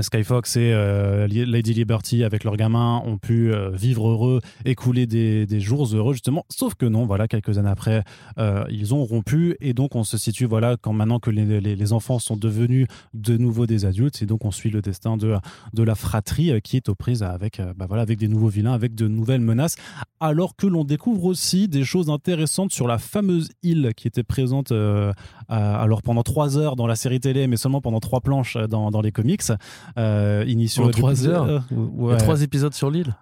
Skyfox et euh, Lady Liberty, avec leurs gamins, ont pu euh, vivre heureux, écouler des, des jours heureux, justement. Sauf que non, voilà, quelques années après, euh, ils ont rompu. Et donc, on se situe, voilà, quand maintenant que les, enfants sont devenus de nouveau des adultes. Et donc, on suit le destin de, la fratrie qui est aux prises avec, bah, voilà, avec des nouveaux vilains, avec de nouvelles menaces. Alors que l'on découvre aussi des choses intéressantes sur la fameuse île qui était présente alors pendant trois heures dans la série télé, mais seulement pendant trois planches euh, dans, dans les comics. Euh, initiaux trois heures euh, ouais. trois épisodes sur l'île.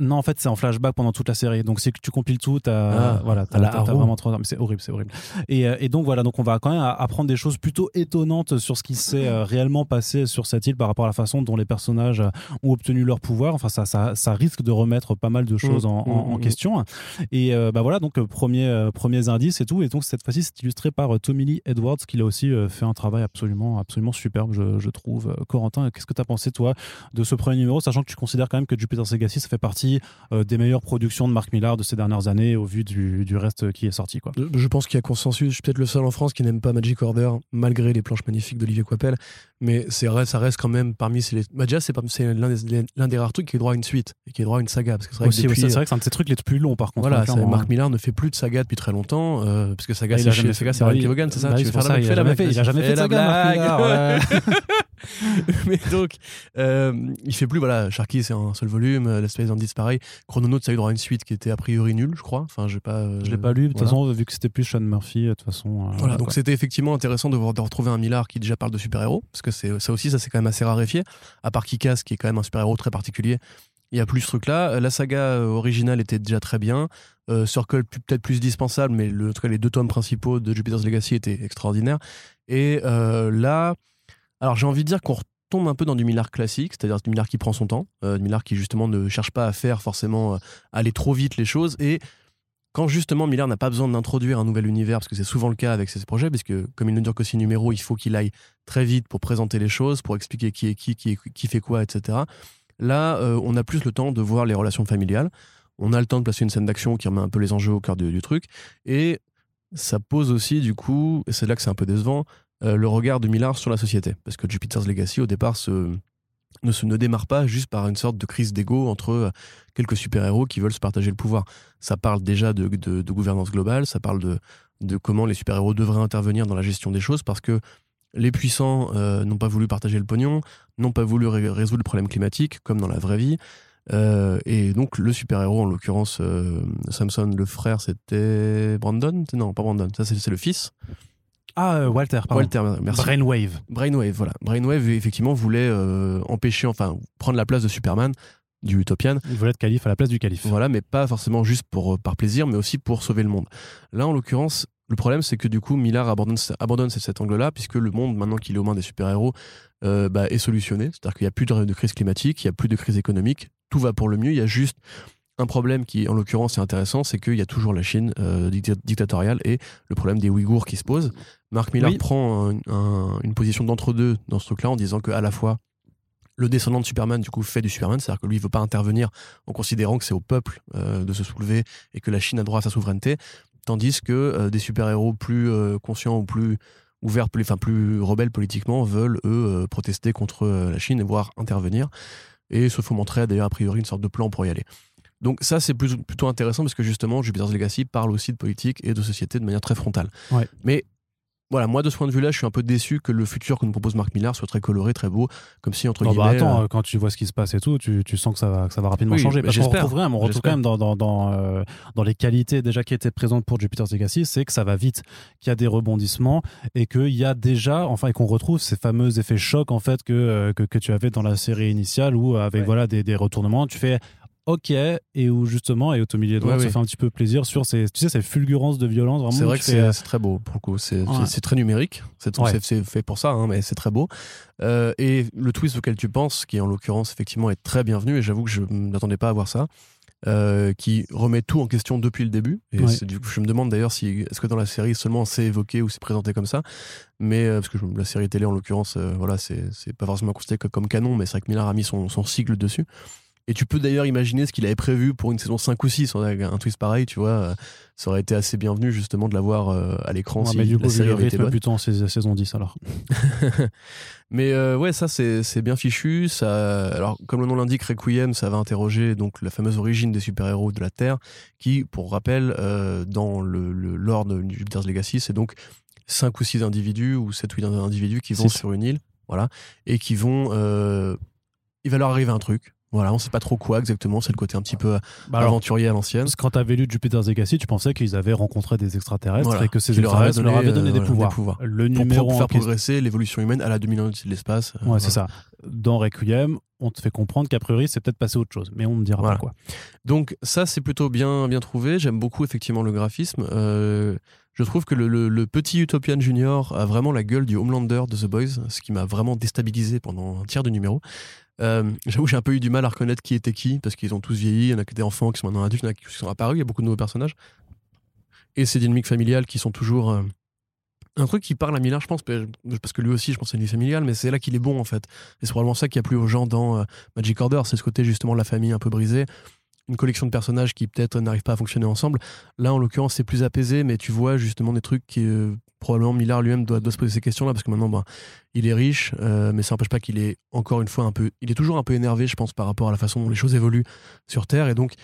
Non, en fait, c'est en flashback pendant toute la série. Donc, c'est que tu compiles tout, t'as Ah, voilà, t'as- la t'as- t'as vraiment. Mais c'est horrible, c'est horrible. Et, euh, et donc, voilà, donc on va quand même apprendre des choses plutôt étonnantes sur ce qui s'est euh, réellement passé sur cette île par rapport à la façon dont les personnages euh, ont obtenu leur pouvoir. Enfin, ça, ça, ça risque de remettre pas mal de choses Mm, en, en- mm, en mm. question. Et euh, bah voilà, donc premier, euh, premiers indices et tout. Et donc, cette fois-ci, c'est illustré par Tommy Lee Edwards, qui a aussi fait un travail absolument, absolument superbe, je, je trouve. Corentin, qu'est-ce que tu as pensé, toi, de ce premier numéro, sachant que tu considères quand même que Jupiter's Legacy, ça fait partie euh, des meilleures productions de Mark Millar de ces dernières années au vu du, du reste qui est sorti. Quoi. Je- pense qu'il y a consensus. Je suis peut-être le seul en France qui n'aime pas Magic Order, malgré les planches magnifiques d'Olivier Coipel. Mais ça reste quand même parmi ces. Bah déjà, c'est l'un des, l'un des rares trucs qui est droit à une suite et qui est droit à une saga. Parce que c'est vrai, que Aussi, depuis, c'est vrai que c'est un de ces trucs les plus longs par contre. Voilà, hein, clairement, Mark hein. Millar ne fait plus de saga depuis très longtemps, euh, parce que saga, Ah, il c'est a chez jamais saga, fait- c'est bah oui, Kevogan, c'est ça bah Tu ça, il a fais la jamais jamais fait de saga, blague. Millar, Mais donc, euh, il fait plus, voilà, Sharky, c'est un seul volume, euh, Space Indies, pareil. Chrononaut, ça a eu droit à une suite qui était a priori nulle, je crois. Enfin, j'ai pas. euh, Je l'ai pas lu, de toute voilà. façon, vu que c'était plus Sean Murphy, de toute façon. euh, Voilà, donc c'était effectivement intéressant de, voir- de retrouver un Millard qui déjà parle de super-héros, parce que c'est ça aussi, ça c'est quand même assez raréfié. À part Kikas, qui est quand même un super-héros très particulier, il y a plus ce truc-là. Euh, La saga originale était déjà très bien. Euh, Circle peut-être plus dispensable, mais le, en tout cas les deux tomes principaux de Jupiter's Legacy étaient extraordinaires. Et euh, là, alors j'ai envie de dire qu'on retombe un peu dans du Millard classique, c'est-à-dire du Millard qui prend son temps, euh, du Millard qui justement ne cherche pas à faire forcément euh, aller trop vite les choses et quand justement Miller n'a pas besoin d'introduire un nouvel univers, parce que c'est souvent le cas avec ses projets, puisque comme il ne dure que six numéros, il faut qu'il aille très vite pour présenter les choses, pour expliquer qui est qui, qui, qui fait quoi, etc. Là, euh, on a plus le temps de voir les relations familiales. On a le temps de placer une scène d'action qui remet un peu les enjeux au cœur du, du truc. Et ça pose aussi, du coup, et c'est là que c'est un peu décevant, euh, le regard de Millard sur la société. Parce que Jupiter's Legacy, au départ, ne se ne démarre pas juste par une sorte de crise d'ego entre euh, quelques super-héros qui veulent se partager le pouvoir. Ça parle déjà de, de- gouvernance globale, ça parle de, de comment les super-héros devraient intervenir dans la gestion des choses parce que les puissants euh, n'ont pas voulu partager le pognon, n'ont pas voulu ré- résoudre le problème climatique, comme dans la vraie vie. Et donc le super-héros, en l'occurrence Samson, le frère, c'était Brandon? Non, pas Brandon, ça c'est le fils. Ah, euh, Walter, pardon. Walter, merci. Brainwave. Brainwave, voilà. Brainwave, effectivement, voulait euh, empêcher, enfin, prendre la place de Superman, du Utopian, Il voulait être calife à la place du calife. voilà, mais pas forcément juste pour, euh, par plaisir, mais aussi pour sauver le monde. Là, en l'occurrence, le problème, c'est que du coup, Millard abandonne, abandonne cet angle-là, puisque le monde, maintenant qu'il est aux mains des super-héros, euh, bah, est solutionné. C'est-à-dire qu'il n'y a plus de, de crise climatique, il n'y a plus de crise économique, tout va pour le mieux. Il y a juste un problème qui, en l'occurrence, est intéressant, c'est qu'il y a toujours la Chine euh, dicta- dictatoriale et le problème des Ouïghours qui se pose. Mark Millar Oui. prend un- un- une position d'entre-deux dans ce truc-là en disant qu'à la fois, le descendant de Superman, du coup, fait du Superman, c'est-à-dire que lui, il veut pas intervenir en considérant que c'est au peuple euh, de se soulever et que la Chine a droit à sa souveraineté, tandis que euh, des super-héros plus conscients ou plus ouverts, plus, enfin plus rebelles politiquement, veulent, eux, protester contre la Chine et voire intervenir, et se fomenterait d'ailleurs a priori une sorte de plan pour y aller. Donc ça, c'est plutôt intéressant parce que justement, Jupiter's Legacy parle aussi de politique et de société de manière très frontale. Ouais. Mais voilà, moi de ce point de vue-là, je suis un peu déçu que le futur que nous propose Marc Millar soit très coloré, très beau, comme si entre Non, guillemets. bah attends, euh, quand tu vois ce qui se passe et tout, tu, tu sens que ça va, que ça va rapidement Oui, changer. mais Parce qu'on retrouve quand même, on retrouve quand même dans, dans, dans, euh, dans les qualités déjà qui étaient présentes pour Jupiter's Legacy, c'est que ça va vite, qu'il y a des rebondissements et qu'il y a déjà, enfin, et qu'on retrouve ces fameux effets chocs en fait que, euh, que, que tu avais dans la série initiale où avec Ouais. voilà des, des retournements, tu fais. Ok, et où justement, et Tommy Edwards Ouais, se oui. fait un petit peu plaisir sur ces, tu sais, ces fulgurances de violence. Vraiment, C'est vrai que fais, c'est très beau pour le coup. C'est Ouais. très numérique. C'est Ouais. fait pour ça, hein, mais c'est très beau. Euh, et le twist auquel tu penses, qui en l'occurrence effectivement est très bienvenu, et j'avoue que je m'attendais pas à voir ça, euh, qui remet tout en question depuis le début. Et Ouais. c'est du coup, je me demande d'ailleurs si est-ce que dans la série seulement c'est évoqué ou c'est présenté comme ça. Mais euh, parce que la série télé en l'occurrence, voilà, c'est pas forcément considéré comme canon, mais c'est vrai que Millard a mis son, son sigle dessus. Et tu peux d'ailleurs imaginer ce qu'il avait prévu pour une saison 5 ou 6. avec Un twist pareil, tu vois, euh, ça aurait été assez bienvenu justement de l'avoir euh, à l'écran ouais, si mais du la coup, série le rythme, plutôt en sais- saison 10 alors. Mais euh, ouais, ça c'est bien fichu. Ça, alors comme le nom l'indique, Requiem, ça va interroger donc la fameuse origine des super-héros de la Terre, qui, pour rappel, euh, dans le, le lore de Jupiter's Legacy, c'est donc cinq ou six individus ou sept ou huit individus qui vont sur une île, voilà, et qui vont, euh, il va leur arriver un truc. Voilà, on sait pas trop quoi exactement. C'est le côté un petit peu Bah alors, aventurier à l'ancienne. Parce que quand tu avais lu Jupiter's Legacy, tu pensais qu'ils avaient rencontré des extraterrestres Voilà. et que ces leur extraterrestres leur avaient donné, euh, des, voilà, pouvoirs. des pouvoirs. Le Pour, numéro pour faire progresser l'évolution humaine à la demi-minute de l'espace. euh, Ouais, c'est ça. Dans Requiem, on te fait comprendre qu'a priori, c'est peut-être passé autre chose, mais on ne dira pas quoi. Donc ça c'est plutôt bien bien trouvé. J'aime beaucoup effectivement le graphisme. Euh, je trouve que le, petit Utopian Junior a vraiment la gueule du Homelander de The Boys, ce qui m'a vraiment déstabilisé pendant un tiers du numéro. Euh, J'avoue j'ai un peu eu du mal à reconnaître qui était qui parce qu'ils ont tous vieilli. Il y en a qui étaient enfants, qui sont maintenant adultes, il y en a qui sont apparus. Il y a beaucoup de nouveaux personnages et ces dynamiques familiales qui sont toujours euh, un truc qui parle à Miller, je pense, parce que lui aussi, je pense, c'est une vie familiale, mais c'est là qu'il est bon en fait. Et c'est probablement ça qui a plu aux gens dans euh, Magic Order, c'est ce côté justement de la famille un peu brisée une collection de personnages qui peut-être n'arrivent pas à fonctionner ensemble. Là, en l'occurrence, c'est plus apaisé, mais tu vois justement des trucs qui euh, probablement Millard lui-même doit, se poser ces questions-là parce que maintenant, ben, il est riche, euh, mais ça n'empêche pas qu'il est encore une fois un peu, il est toujours un peu énervé, je pense, par rapport à la façon dont les choses évoluent sur Terre, et donc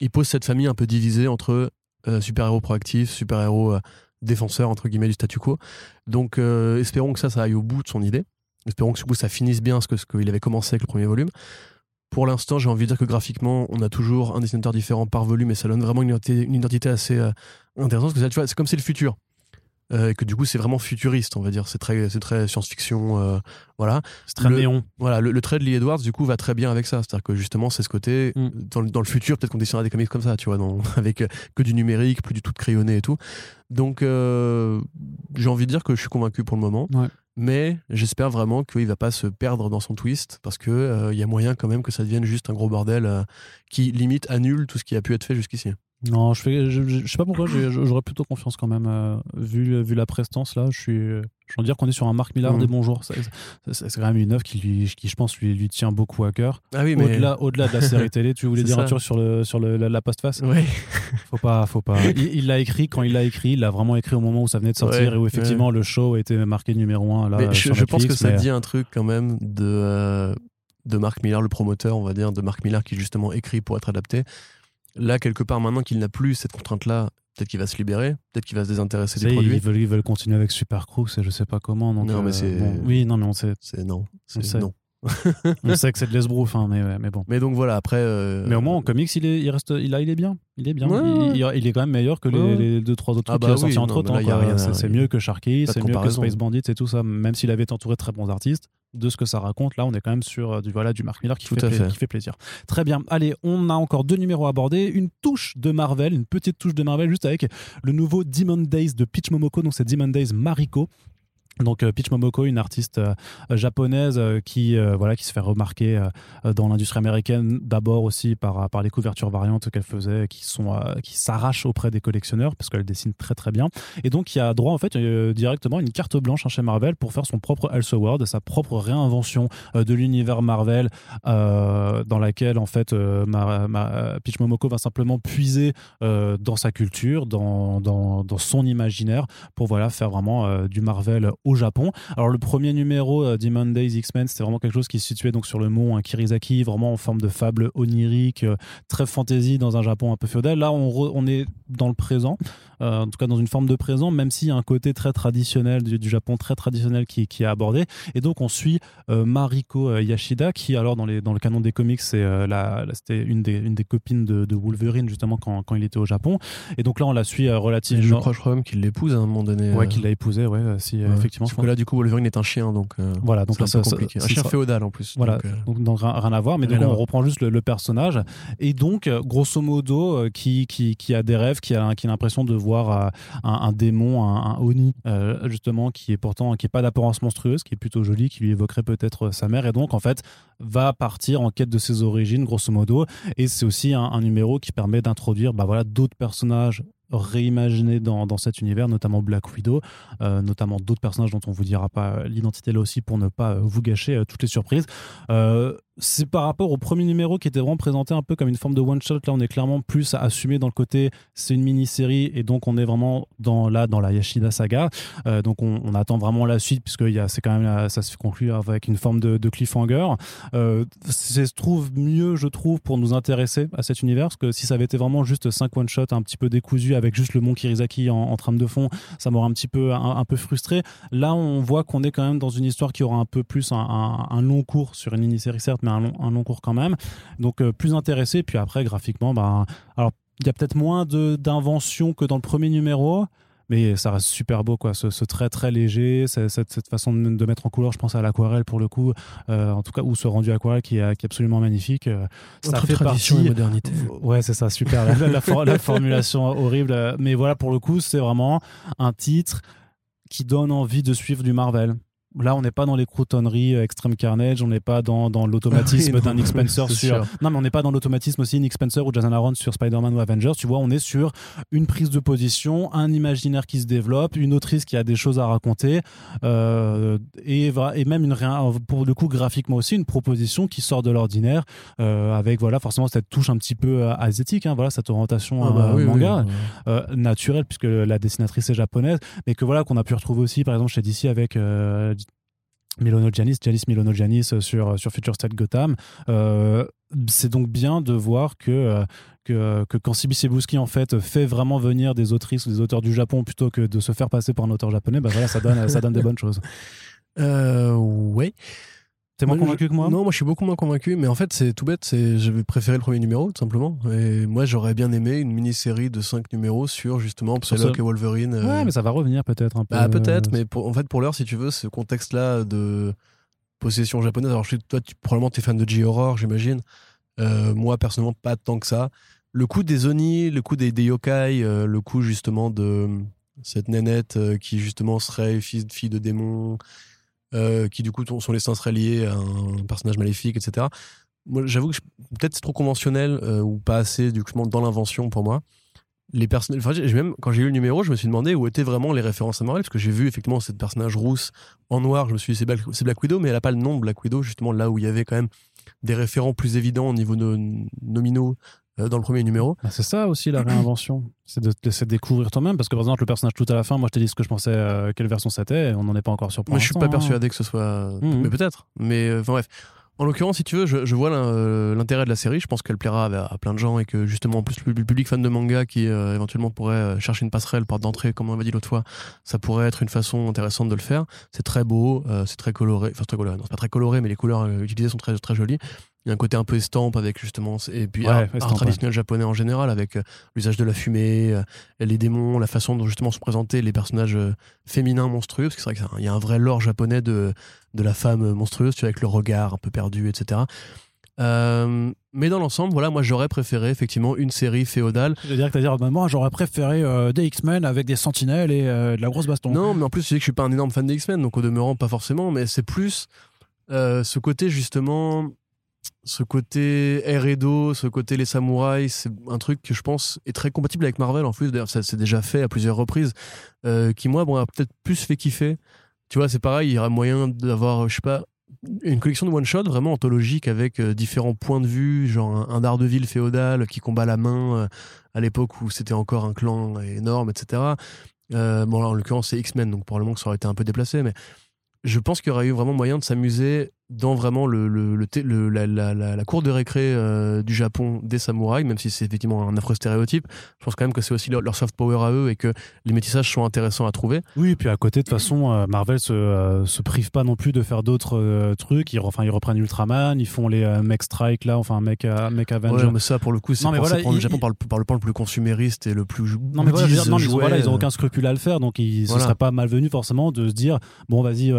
il pose cette famille un peu divisée entre euh, super-héros proactifs, super-héros défenseurs entre guillemets du statu quo. Donc, espérons que ça, ça aille au bout de son idée. Espérons que du coup, ça finisse bien ce ce qu'il avait commencé avec le premier volume. Pour l'instant, j'ai envie de dire que graphiquement, on a toujours un dessinateur différent par volume et ça donne vraiment une identité, une identité assez euh, intéressante. Parce que ça, tu vois, c'est comme c'est le futur. Euh, et que du coup, c'est vraiment futuriste, on va dire. C'est très, c'est très science-fiction. euh, voilà. C'est très Le- néon. Voilà, le, le trait de Lee Edwards, du coup, va très bien avec ça. C'est-à-dire que justement, c'est ce côté, Mm. dans, le- dans le futur, peut-être qu'on dessinera des comics comme ça, tu vois, dans- avec que du numérique, plus du tout de crayonné et tout. Donc, j'ai envie de dire que je suis convaincu pour le moment. Ouais. Mais j'espère vraiment qu'il va pas se perdre dans son twist, parce que euh, il y a moyen quand même que ça devienne juste un gros bordel euh, qui limite annule tout ce qui a pu être fait jusqu'ici. Non, je, fais, sais pas pourquoi, j'aurais plutôt confiance quand même. euh, vu, vu la prestance là, je suis. Je veux dire qu'on est sur un Marc Millard Mhm. des bons jours. C'est quand même une œuvre qui, lui, qui, je pense, lui, lui tient beaucoup à cœur. Ah oui, mais. Au-delà au -delà de la série télé, tu voulais dire un truc sur, le, sur le, la, la postface Ouais. Faut pas, faut pas. Il l'a écrit quand il l'a écrit. Il l'a vraiment écrit au moment où ça venait de sortir Ouais, et où effectivement le show été marqué numéro 1 là. Mais je, pense que ça dit un truc quand même de, euh, de Mark Millar, le promoteur, on va dire, de Mark Millar qui justement écrit pour être adapté. Là, quelque part, maintenant qu'il n'a plus cette contrainte-là, peut-être qu'il va se libérer, peut-être qu'il va se désintéresser des produits. ils veulent, ils veulent continuer avec Super Crooks et je sais pas comment. Donc, Non, mais euh, c'est- bon, oui, non, mais on sait, C'est non. C'est non. On sait que c'est de l'esbrouf, hein, mais, ouais, mais bon. Mais donc voilà, après. euh, Mais au moins en comics, il est, il reste, il, a, il est bien. Il est bien. Ouais, il, est quand même meilleur que les, les deux trois autres Ah trucs bah oui, sortis entre à- C'est mieux que Sharky, c'est mieux que. Space Bandits et tout ça. Même s'il avait entouré de très bons artistes, de ce que ça raconte, là, on est quand même sur euh, du voilà du Mark Miller qui, fait, qui fait plaisir. Très bien. Allez, on a encore deux numéros à aborder. Une touche de Marvel, une petite touche de Marvel, juste avec le nouveau Demon Days de Peach Momoko. Donc c'est Demon Days Mariko. Donc euh, Peach Momoko, une artiste euh, japonaise euh, qui voilà qui se fait remarquer dans l'industrie américaine d'abord aussi par par les couvertures variantes qu'elle faisait qui sont qui s'arrachent auprès des collectionneurs parce qu'elle dessine très très bien. Et donc il y a droit en fait directement une carte blanche hein, chez Marvel pour faire son propre Elseworld, sa propre réinvention de l'univers Marvel dans laquelle en fait Peach Momoko va simplement puiser dans sa culture, dans, dans, dans son imaginaire pour voilà faire vraiment du Marvel au Japon. Alors le premier numéro euh, Demon Days X-Men, c'était vraiment quelque chose qui se situait donc sur le mont hein, Kirisaki, vraiment en forme de fable onirique, euh, très fantasy dans un Japon un peu féodal. Là, on est dans le présent, euh, en tout cas dans une forme de présent, même s'il y a un côté très traditionnel du, Japon, très traditionnel qui, qui, est abordé. Et donc on suit euh, Mariko euh, Yashida, qui alors dans, les, dans le canon des comics, c'est c'était une des, une des copines de, Wolverine justement quand, quand, il était au Japon. Et donc là on la suit relativement. Je crois, je crois même qu'il l'épouse à un moment donné. Ouais, qu'il l'a épousé, ouais, si effectivement. Parce que là du coup Wolverine est un chien, donc. voilà, donc là c'est compliqué. un chien féodal en plus. Voilà, donc, donc, rien, à voir, mais donc on reprend juste le, personnage. Et donc grosso modo, qui, qui, qui a des rêves, qui a, qui a l'impression de voir un, démon, un, Oni, euh, justement, qui est pourtant qui est pas d'apparence monstrueuse, qui est plutôt joli, qui lui évoquerait peut-être sa mère, et donc en fait va partir en quête de ses origines, grosso modo. Et c'est aussi un, numéro qui permet d'introduire bah, voilà, d'autres personnages réimaginés dans, dans, cet univers, notamment Black Widow, euh, notamment d'autres personnages dont on vous dira pas l'identité là aussi pour ne pas vous gâcher euh, toutes les surprises c'est par rapport au premier numéro qui était vraiment présenté un peu comme une forme de one shot. Là, on est clairement plus assumé dans le côté c'est une mini série et donc on est vraiment dans là dans la Yashida saga. Euh, donc on, attend vraiment la suite puisque c'est quand même ça se conclut avec une forme de, cliffhanger. Euh, se trouve mieux, je trouve, pour nous intéresser à cet univers parce que si ça avait été vraiment juste 5 one shot un petit peu décousu avec juste le Mont Kirizaki en, trame de fond, ça m'aurait un petit peu un, peu frustré. Là, on voit qu'on est quand même dans une histoire qui aura un peu plus un, un long cours sur une mini série certes un long, cours quand même. Donc euh, plus intéressé. Puis après, graphiquement, bah, alors il y a peut-être moins d'invention que dans le premier numéro mais ça reste super beau quoi ce, trait très léger cette, cette, façon de, mettre en couleur je pense à l'aquarelle pour le coup euh, en tout cas ou ce rendu aquarelle qui est, qui est absolument magnifique euh, ça fait tradition et modernité ouais c'est ça super la, la, formulation horrible mais voilà pour le coup c'est vraiment un titre qui donne envie de suivre du Marvel Là, on n'est pas dans les croutonneries euh, Extreme Carnage, on n'est pas dans, dans l'automatisme d'un Nick Spencer sur. Non, mais on n'est pas dans l'automatisme aussi Nick Spencer ou Jason Aaron sur Spider-Man ou Avengers. Tu vois, on est sur une prise de position, un imaginaire qui se développe, une autrice qui a des choses à raconter, euh, et, et même une pour le coup graphiquement aussi une proposition qui sort de l'ordinaire, euh, avec voilà forcément cette touche un petit peu asiatique, hein, voilà cette orientation ah bah manga naturelle puisque la dessinatrice est japonaise, mais que voilà qu'on a pu retrouver aussi par exemple chez DC avec Milono Janis, Janis Milono Janis euh, sur, euh, sur Future State Gotham. Euh, c'est donc bien de voir que, que, quand Sibi en fait fait vraiment venir des autrices ou des auteurs du Japon plutôt que de se faire passer pour un auteur japonais, bah voilà, ça donne, ça donne des bonnes choses. Euh, ouais. T'es moins convaincu que moi Non, moi je suis beaucoup moins convaincu, mais en fait c'est tout bête, c'est j'avais préféré le premier numéro tout simplement. Et moi j'aurais bien aimé une mini-série de 5 numéros sur justement Psylocke et Wolverine. Euh. Ouais, mais ça va revenir peut-être un peu. Bah, peut-être, mais en fait pour l'heure si tu veux, ce contexte-là de possession japonaise, alors je toi tu, probablement t'es fan de J-Horror j'imagine. Euh, moi personnellement pas tant que ça. Le coup des Oni, le coup des, des yokai, euh, le coup justement de cette nénette qui justement serait fille, fille de démon euh, qui du coup sont laissés seraient liés à un personnage maléfique, etc. Moi, j'avoue que peut-être c'est trop conventionnel euh, ou pas assez du coup, dans l'invention pour moi. Les personnages, enfin, même quand j'ai eu le numéro, je me suis demandé où étaient vraiment les références à Marvel, parce que j'ai vu effectivement cette personnage rousse en noir. Je me suis dit c'est Black, Black, Widow, mais elle a pas le nom Black Widow, justement là où il y avait quand même des référents plus évidents au niveau de nominaux dans le premier numéro. Ah, c'est ça aussi la réinvention, c'est de te laisser découvrir toi-même. Parce que par exemple, le personnage tout à la fin, moi je t'ai dit ce que je pensais, euh, quelle version c'était, on n'en est pas encore sur Moi je suis pas persuadé que ce soit. Mmh. Mais peut-être. Mais euh, enfin bref. En l'occurrence, si tu veux, je, vois l'intérêt de la série. Je pense qu'elle plaira à, plein de gens et que justement, en plus, le, public fan de manga qui éventuellement pourrait chercher une passerelle, porte d'entrée, comme on avait dit l'autre fois, ça pourrait être une façon intéressante de le faire. C'est très beau, c'est très coloré. Enfin, très coloré. Non, c'est pas très coloré, mais les couleurs utilisées sont très, très jolies. Il y a un côté un peu estampe avec justement et puis art, traditionnel japonais en général avec euh, l'usage de la fumée, euh, les démons, la façon dont justement se présenter les personnages euh, féminins monstrueux parce que c'est vrai qu'il y a un vrai lore japonais de de la femme monstrueuse, tu vois, avec le regard un peu perdu, etc. mais dans l'ensemble, voilà, moi j'aurais préféré effectivement une série féodale. Je veux dire que dire moi j'aurais préféré des X-Men avec des sentinelles et de la grosse baston. Non, mais en plus tu sais que je suis pas un énorme fan des X-Men, donc au demeurant pas forcément, mais c'est plus ce côté justement ce côté d'eau, ce côté les samouraïs, c'est un truc que je pense est très compatible avec Marvel. En plus, d'ailleurs, ça s'est déjà fait à plusieurs reprises, euh, qui moi, bon, a peut-être plus fait kiffer. Tu vois, c'est pareil, il y aura moyen d'avoir, je sais pas, une collection de one-shot vraiment anthologique avec euh, différents points de vue, genre un, un ville féodal qui combat la main euh, à l'époque où c'était encore un clan énorme, etc. bon, là, en l'occurrence, c'est X-Men, donc probablement que ça aurait été un peu déplacé, mais je pense qu'il y aurait eu vraiment moyen de s'amuser dans vraiment le, le, le, le- la, la, la, la cour de récré euh, du Japon des samouraïs, même si c'est effectivement un affreux stéréotype, je pense quand même que c'est aussi leur, leur soft power à eux et que les métissages sont intéressants à trouver. Oui, et puis à côté, de toute façon, euh, Marvel se, euh, se prive pas non plus de faire d'autres trucs. Ils, enfin, ils reprennent Ultraman, ils font les Mech Strike là, enfin Mech, Mech Avenger. Ouais, mais ça, pour le coup, c'est Non, mais pensé voilà, prendre le il- Japon par le, par le point le plus consumériste et le plus. Non mais voilà, dire, non, mais ils, ont, jouet, voilà, ils ont aucun scrupule à le faire, donc ils, Voilà. ce serait pas malvenu forcément de se dire bon vas-y,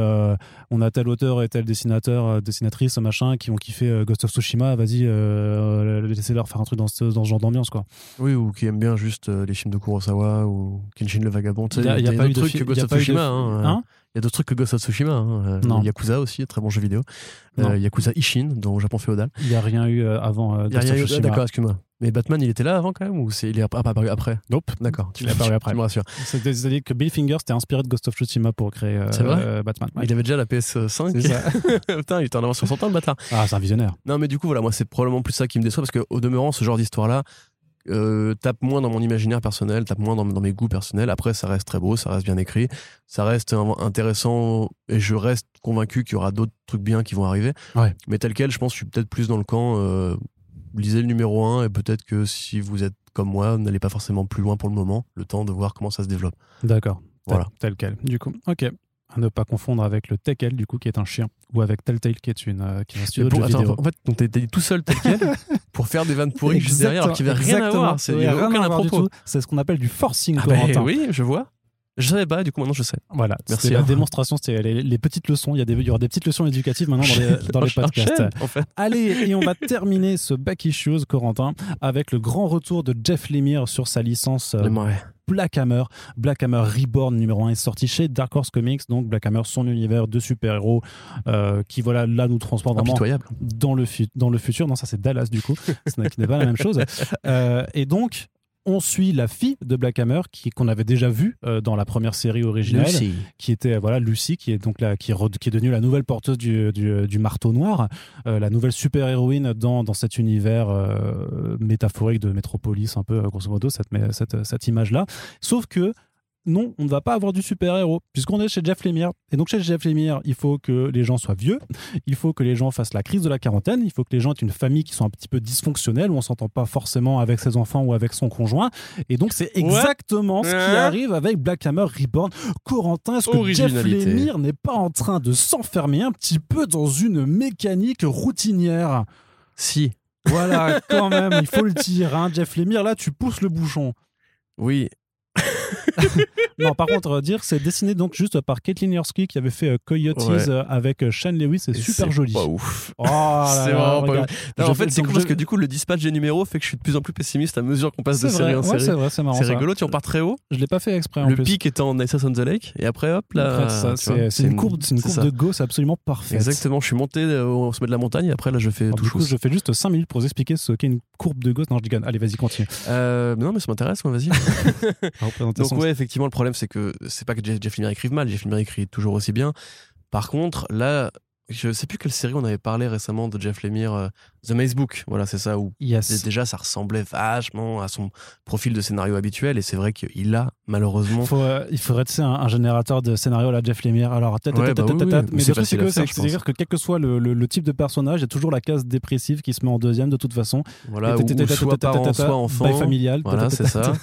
on a tel auteur et tel dessinateur, euh, dessinatrice, machin, qui ont kiffé euh, Ghost of Tsushima, vas-y, euh, laissez-leur faire un truc dans ce, dans ce genre d'ambiance quoi. Oui, ou qui aiment bien juste les films de Kurosawa ou Kenshin le Vagabond. Il y a- il y a pas eu de trucs que Ghost of Tsushima. hein, Hein Il y a d'autres trucs que Ghost of Tsushima. Hein. Non. Yakuza aussi, très bon jeu vidéo. Euh, Yakuza Ishin, dans Japon féodal. Il y a rien eu avant euh, Ghost of Tsushima. D'accord, excuse-moi. Mais Batman, il était là avant quand même ou c'est il est app- apparu après? Nope. D'accord, tu Il est apparu après. Tu me rassures. C'est- C'est-à-dire que Bill Finger s'était inspiré de Ghost of Tsushima pour créer euh, vrai? euh, Batman. Ouais. Il avait déjà la PS5. C'est ça. Putain, il était en avance sur son temps, le bâtard. Ah, c'est un visionnaire. Non, mais du coup, voilà, moi, c'est probablement plus ça qui me déçoit parce qu'au demeurant, ce genre d'histoire-là euh, tape moins dans mon imaginaire personnel, tape moins dans, dans mes goûts personnels. Après, ça reste très beau, ça reste bien écrit, ça reste intéressant et je reste convaincu qu'il y aura d'autres trucs bien qui vont arriver. Ouais. Mais tel quel, je pense que je suis peut-être plus dans le camp. Lisez le numéro 1 et peut-être que si vous êtes comme moi, n'allez pas forcément plus loin pour le moment, le temps de voir comment ça se développe. D'accord. Voilà. Tel quel. Du coup, ok. À ne pas confondre avec le Tekel, du coup, qui est un chien, ou avec Telltale, qui est une, euh, qui est un studio de Pour- jeux attends, vidéo. en fait, donc t'es tout seul tel quel pour faire des vannes pourries juste derrière alors qu'il n'y rien à Exactement. voir. C'est- Il n'y Ouais, avait rien aucun à voir. C'est ce qu'on appelle du forcing, Ah Corentin. oui, je vois. Je savais pas, du coup maintenant je sais. Voilà, Merci, c'était la hein. démonstration, c'était les, les petites leçons. Il y, a des, il y aura des petites leçons éducatives maintenant dans les, dans les podcasts. Enchaîne, en fait. Allez, et on va terminer ce Back Issues, Corentin, avec le grand retour de Jeff Lemire sur sa licence euh. Black Hammer. Black Hammer Reborn numéro 1 est sorti chez Dark Horse Comics. Donc Black Hammer, son univers de super-héros euh, qui, voilà, là nous transporte vraiment dans le, dans le futur. Non, ça c'est Dallas du coup, ce n'est pas la même chose. Euh, et donc, on suit la fille de Black Hammer qui qu'on avait déjà vue euh, dans la première série originale, qui était euh, voilà Lucy, qui est donc la, qui, est, re- qui est devenue la nouvelle porteuse du, du, du marteau noir, euh, la nouvelle super héroïne dans, dans cet univers euh, métaphorique de Métropolis, un peu grosso modo cette, cette, cette image là. Sauf que non, on ne va pas avoir du super-héros, puisqu'on est chez Jeff Lemire. Et donc chez Jeff Lemire, il faut que les gens soient vieux, il faut que les gens fassent la crise de la quarantaine, il faut que les gens aient une famille qui soit un petit peu dysfonctionnelle, où on s'entend pas forcément avec ses enfants ou avec son conjoint. Et donc c'est exactement ce qui arrive avec Black Hammer Reborn. Corentin, est-ce que Jeff. Lemire n'est pas en train de s'enfermer un petit peu dans une mécanique routinière? Si. Voilà, quand même, il faut le dire. Hein. Jeff Lemire, là, tu pousses le bouchon. Oui. Non, par contre, euh, dire, c'est dessiné donc juste par Caitlin Yersky qui avait fait euh, Coyotes Ouais. avec euh, Shane Lewis. C'est super c'est joli. Pas ouf. Oh C'est vraiment pas. Non, Je en fait, c'est cool parce que du coup, le dispatch des numéros fait que je suis de plus en plus pessimiste à mesure qu'on passe de C'est série vrai, en ouais, série. c'est vrai, c'est marrant. C'est rigolo, tu en pars très haut. Je l'ai pas fait exprès en Le plus. pic est en Ice on the Lake et après hop là. C'est c'est une courbe, c'est une c'est courbe ça. de Go, c'est absolument parfait. Exactement, je suis monté au sommet de la montagne et après là je fais tout chose. je fais juste 5 minutes pour vous expliquer ce qu'est une courbe de Gauss. Non, je déconne. Allez, vas-y, continue. Euh, non, mais ça m'intéresse, moi, vas-y. Donc ouais, effectivement, le problème c'est que c'est pas que Jeff, Lemire écrive mal, Jeff Lemire écrit toujours aussi bien. Par contre, là, je sais plus quelle série on avait parlé récemment de Jeff Lemire, euh, The Maze Book, voilà, c'est ça où Yes. déjà ça ressemblait vachement à son profil de scénario habituel et c'est vrai qu'il a malheureusement Faut, euh, il faudrait tu sais, un, un générateur de scénario à la Jeff Lemire. Alors, tata, Ouais, tata, bah oui, tata, oui. mais C'est le truc, c'est que c'est-à-dire que quel que soit le, le- le type de personnage, il y a toujours la case dépressive qui se met en deuxième de toute façon. voilà soit parent, soit enfant. familial. Voilà, c'est ça.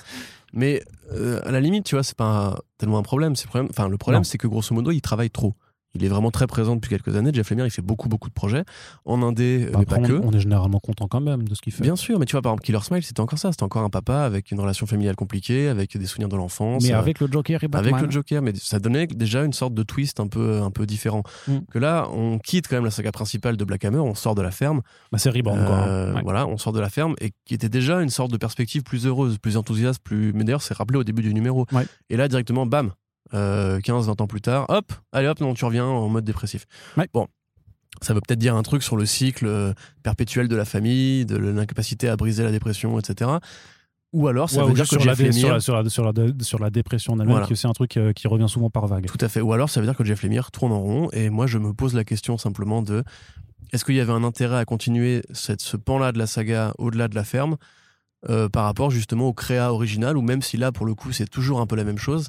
Mais euh, à la limite, tu vois, c'est pas un- tellement un problème. C'est problème. Enfin, le problème, c'est que grosso modo, il travaille trop. Il est vraiment très présent depuis quelques années. Jeff Lemire, il fait beaucoup, beaucoup de projets en indé, Bah, mais pas que. on, est généralement content quand même de ce qu'il fait. Bien sûr, mais tu vois, par exemple, Killer Smile, c'était encore ça. C'était encore un papa avec une relation familiale compliquée, avec des souvenirs de l'enfance. mais euh, avec le Joker et Batman. avec le Joker, mais ça donnait déjà une sorte de twist un peu, un peu différent. Mm. Que là, on quitte quand même la saga principale de Black Hammer, on sort de la ferme. Bah, c'est Reborn, quoi. Euh, hein. Ouais. Voilà, on sort de la ferme et qui était déjà une sorte de perspective plus heureuse, plus enthousiaste, plus. Mais d'ailleurs, c'est rappelé au début du numéro. Ouais. Et là, directement, bam, euh, 15, 20 ans plus tard, hop, allez hop, non, tu reviens en mode dépressif. Ouais. Bon. Ça veut peut-être dire un truc sur le cycle euh, perpétuel de la famille, de l'incapacité à briser la dépression, etc. Ou alors, ça Ouais, veut dire que sur, la, sur, Lemire, la, sur, la, sur, la, sur la dépression en elle-même, Voilà. qui est aussi un truc euh, qui revient souvent par vague. Tout à fait. Ou alors, ça veut dire que Jeff Lemire tourne en rond. Et moi, je me pose la question simplement de est-ce qu'il y avait un intérêt à continuer cette, ce pan-là de la saga au-delà de la ferme euh, par rapport justement au créa original, ou même si là, pour le coup, c'est toujours un peu la même chose,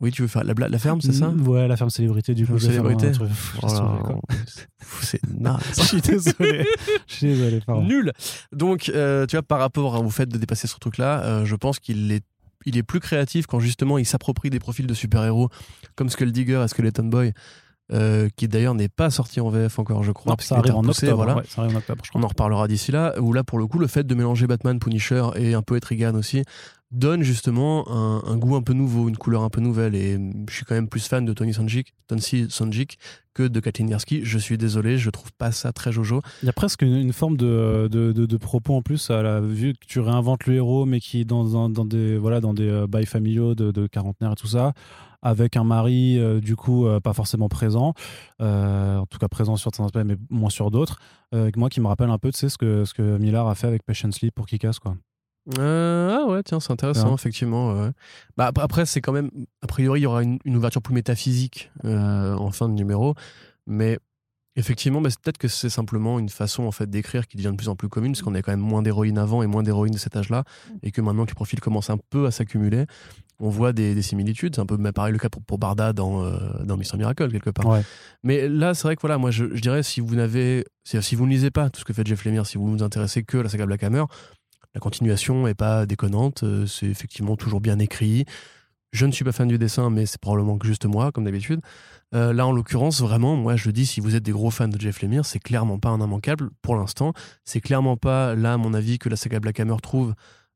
Oui, tu veux faire la, la ferme, c'est ça? Mm, Ouais, la ferme célébrité, du coup. La célébrité. Oh. C'est naze. Je suis désolé. Je suis désolé, pardon. Nul. Donc, euh, tu vois, par rapport au fait de dépasser ce truc-là, euh, je pense qu'il est, il est plus créatif quand justement il s'approprie des profils de super-héros comme Skulldigger et Skeleton Boy, euh, qui d'ailleurs n'est pas sorti en VF encore, je crois. Non, ça arrive en octobre. Voilà. ouais, ça arrive en octobre, je On en reparlera d'ici là, où là, pour le coup, le fait de mélanger Batman, Punisher et un peu Etrigan aussi, donne justement un, goût un peu nouveau, une couleur un peu nouvelle. Et je suis quand même plus fan de Tony Sanjik, Tony Sanjik que de Kathleen Yersky. Je suis désolé, je trouve pas ça très jojo. Il y a presque une, forme de, de, propos en plus, à la vue que tu réinventes le héros, mais qui est dans, dans des, voilà, dans des euh, bails familiaux de, de quarantenaire et tout ça, avec un mari, euh, du coup, euh, pas forcément présent, en tout cas présent sur certains aspects, mais moins sur d'autres. Moi qui me rappelle un peu, tu ce que, ce que Millard a fait avec Patience Sleep pour Kick-Ass, quoi. Euh, ah ouais, tiens, c'est intéressant, Ouais. effectivement. ouais. Bah, ap- après, c'est quand même. A priori, il y aura une, une ouverture plus métaphysique euh, en fin de numéro. Mais effectivement, bah, c'est peut-être que c'est simplement une façon en fait d'écrire qui devient de plus en plus commune, parce qu'on avait quand même moins d'héroïnes avant et moins d'héroïnes de cet âge-là. Et que maintenant que les profils commencent un peu à s'accumuler, on voit des, des similitudes. C'est un peu mais pareil le cas pour, pour Barda dans, euh, dans Mister Miracle, quelque part. Ouais. Mais là, c'est vrai que voilà, moi, je, je dirais, si vous n'avez, si, si vous ne lisez pas tout ce que fait Jeff Lemire, si vous ne vous intéressez que à la saga Black Hammer, la continuation est pas déconnante. euh, C'est effectivement toujours bien écrit. Je ne suis pas fan du dessin, mais c'est probablement juste moi, comme d'habitude. Euh, là, en l'occurrence, vraiment, moi, je dis, si vous êtes des gros fans de Jeff Lemire, c'est clairement pas un immanquable pour l'instant. C'est clairement pas là, à mon avis, que la saga Black Hammer trouve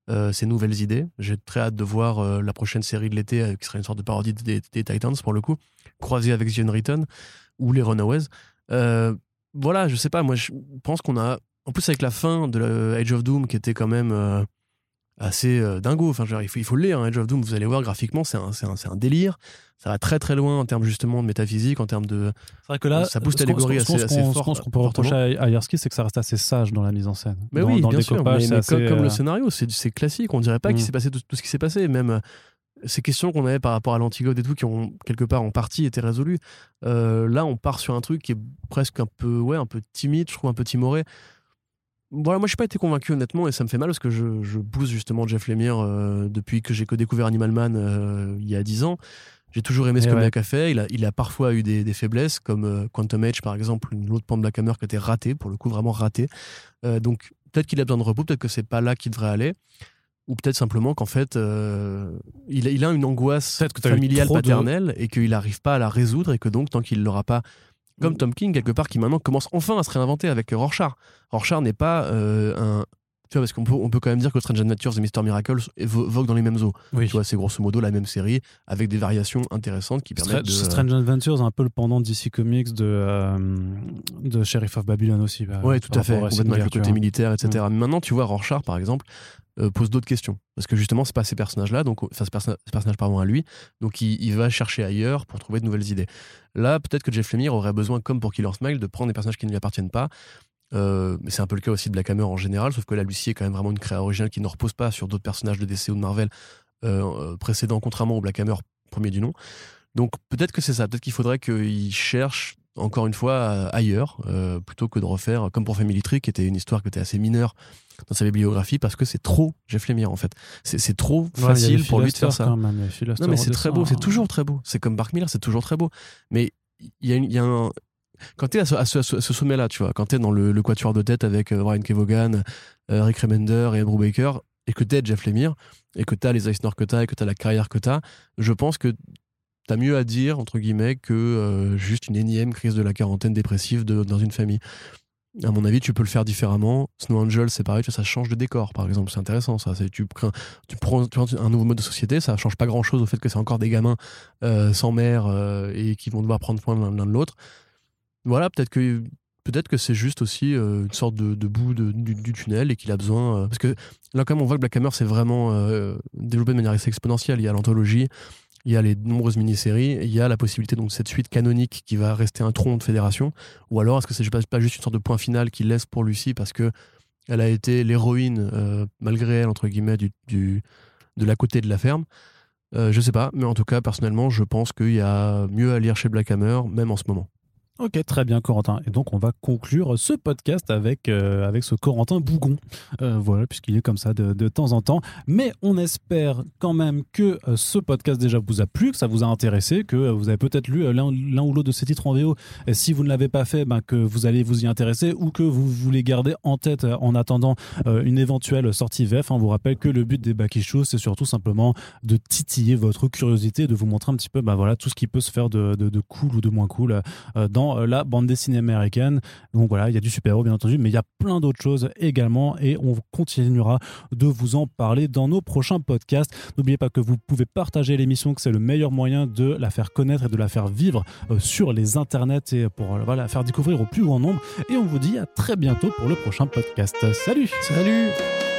euh, ses nouvelles idées. J'ai très hâte de voir la prochaine série de l'été, qui sera une sorte de parodie des, Titans, pour le coup, croisée avec The Unwritten ou les Runaways. Voilà, je sais pas, moi, je pense qu'on a. En plus, avec la fin de la Age of Doom, qui était quand même euh, assez euh, dingo, enfin, genre, il, faut, il faut le lire, hein, Age of Doom, vous allez voir, graphiquement, c'est un, délire. Ça va très très loin en termes justement de métaphysique, en termes de. C'est vrai que là, Ça pousse l'allégorie assez- assez ce fort, qu'on- Ce qu'on peut reprocher à, à Yersky, c'est que ça reste assez sage dans la mise en scène. Mais dans, oui, dans bien le sûr, mais, mais assez, comme, comme euh, le scénario, c'est classique. On dirait pas Mm. qu'il s'est passé tout, tout ce qui s'est passé. Même euh, ces questions qu'on avait par rapport à l'Antigone et tout, qui ont quelque part en partie été résolues. Euh, là, on part sur un truc qui est presque un peu, ouais, un peu timide, je trouve un peu timoré. Voilà, moi, je n'ai pas été convaincu honnêtement, et ça me fait mal parce que je, je pousse justement Jeff Lemire euh, depuis que j'ai que découvert Animal Man euh, il y a 10 ans. J'ai toujours aimé ce Et que ouais. Black a fait. Il a, il a parfois eu des, des faiblesses, comme euh, Quantum Age, par exemple, une autre pan de Black Hammer qui était ratée, pour le coup, vraiment ratée. Donc, peut-être qu'il a besoin de repos, peut-être que c'est pas là qu'il devrait aller. Ou peut-être simplement qu'en fait, il, a, il a une angoisse familiale, de- paternelle, et qu'il n'arrive pas à la résoudre, et que donc, tant qu'il l'aura pas, comme Tom King, quelque part, qui maintenant commence enfin à se réinventer avec Rorschach. Rorschach n'est pas euh, un. Tu vois, parce qu'on peut, on peut quand même dire que Strange Adventures et Mister Miracle vo- voguent dans les mêmes eaux. Oui. Tu vois, c'est grosso modo la même série, avec des variations intéressantes qui permettent Stra- de. Strange Adventures, un peu le pendant DC Comics de, euh, de Sheriff of Babylon aussi. bah, Ouais, tout à fait, complètement avec le côté militaire, etc. Mais maintenant, tu vois, Rorschach, par exemple, euh, pose d'autres questions. Parce que justement, c'est pas ces personnages-là, donc, enfin, ce, perso- ce personnage, pardon, à lui, donc il, il va chercher ailleurs pour trouver de nouvelles idées. Là, peut-être que Jeff Lemire aurait besoin, comme pour Killer Smile, de prendre des personnages qui ne lui appartiennent pas. Euh, mais c'est un peu le cas aussi de Black Hammer en général, sauf que là, Lucie est quand même vraiment une créa originale qui ne repose pas sur d'autres personnages de DC ou de Marvel euh, euh, précédents, contrairement au Black Hammer premier du nom. Donc peut-être que c'est ça, peut-être qu'il faudrait qu'il cherche encore une fois ailleurs, euh, plutôt que de refaire comme pour Family Tree, qui était une histoire qui était assez mineure dans sa bibliographie, parce que c'est trop Jeff Lemire en fait. C'est trop Ouais, facile pour lui de faire ça. Même, Non, mais c'est très beau, c'est toujours très beau. C'est comme Mark Miller, c'est toujours très beau. Mais y il y a un. Quand tu es à ce, à ce- sommet-là, tu vois, quand tu es dans le, le quatuor de tête avec euh, Brian Kevogan, euh, Rick Remender et Andrew Baker, et que tu es Jeff Lemire, et que tu as les Eisner que tu as, et que tu as la carrière que tu as, je pense que tu as mieux à dire, entre guillemets, que euh, juste une énième crise de la quarantaine dépressive dans une famille. À mon avis, tu peux le faire différemment. Snow Angel, c'est pareil, ça change de décor, par exemple. C'est intéressant, ça. Tu, prends- un nouveau mode de société, ça change pas grand-chose au fait que c'est encore des gamins sans mère et qui vont devoir prendre soin l'un de l'autre. Voilà, peut-être que c'est juste aussi euh, une sorte de, bout du, tunnel et qu'il a besoin. euh, parce que là, même, on voit que Black Hammer, c'est vraiment euh, développé de manière exponentielle. Il y a l'anthologie, il y a les nombreuses mini-séries, il y a la possibilité donc de cette suite canonique qui va rester un tronc de fédération. Ou alors, est-ce que c'est pas, juste une sorte de point final qu'il laisse pour Lucie parce que elle a été l'héroïne, malgré elle, entre guillemets, du, de la côté de la ferme? Je sais pas, mais en tout cas, personnellement, je pense qu'il y a mieux à lire chez Black Hammer, même en ce moment. Ok, très bien, Corentin. Et donc, on va conclure ce podcast avec, euh, avec ce Corentin Bougon. Euh, voilà, puisqu'il est comme ça de, de, temps en temps. Mais on espère quand même que euh, ce podcast déjà vous a plu, que ça vous a intéressé, que vous avez peut-être lu l'un ou l'autre de ces titres en VO. Et si vous ne l'avez pas fait, ben, que vous allez vous y intéresser ou que vous voulez garder en tête en attendant une éventuelle sortie VF. On vous rappelle que le but des Baki Shows, c'est surtout simplement de titiller votre curiosité, de vous montrer un petit peu ben, voilà, tout ce qui peut se faire de, de, de cool ou de moins cool dans euh, la bande dessinée américaine. Donc voilà, il y a du super-héros bien entendu, mais il y a plein d'autres choses également et on continuera de vous en parler dans nos prochains podcasts. N'oubliez pas que vous pouvez partager l'émission, que c'est le meilleur moyen de la faire connaître et de la faire vivre euh, sur les internets et pour euh, voilà, faire découvrir au plus grand nombre. Et on vous dit à très bientôt pour le prochain podcast. Salut Salut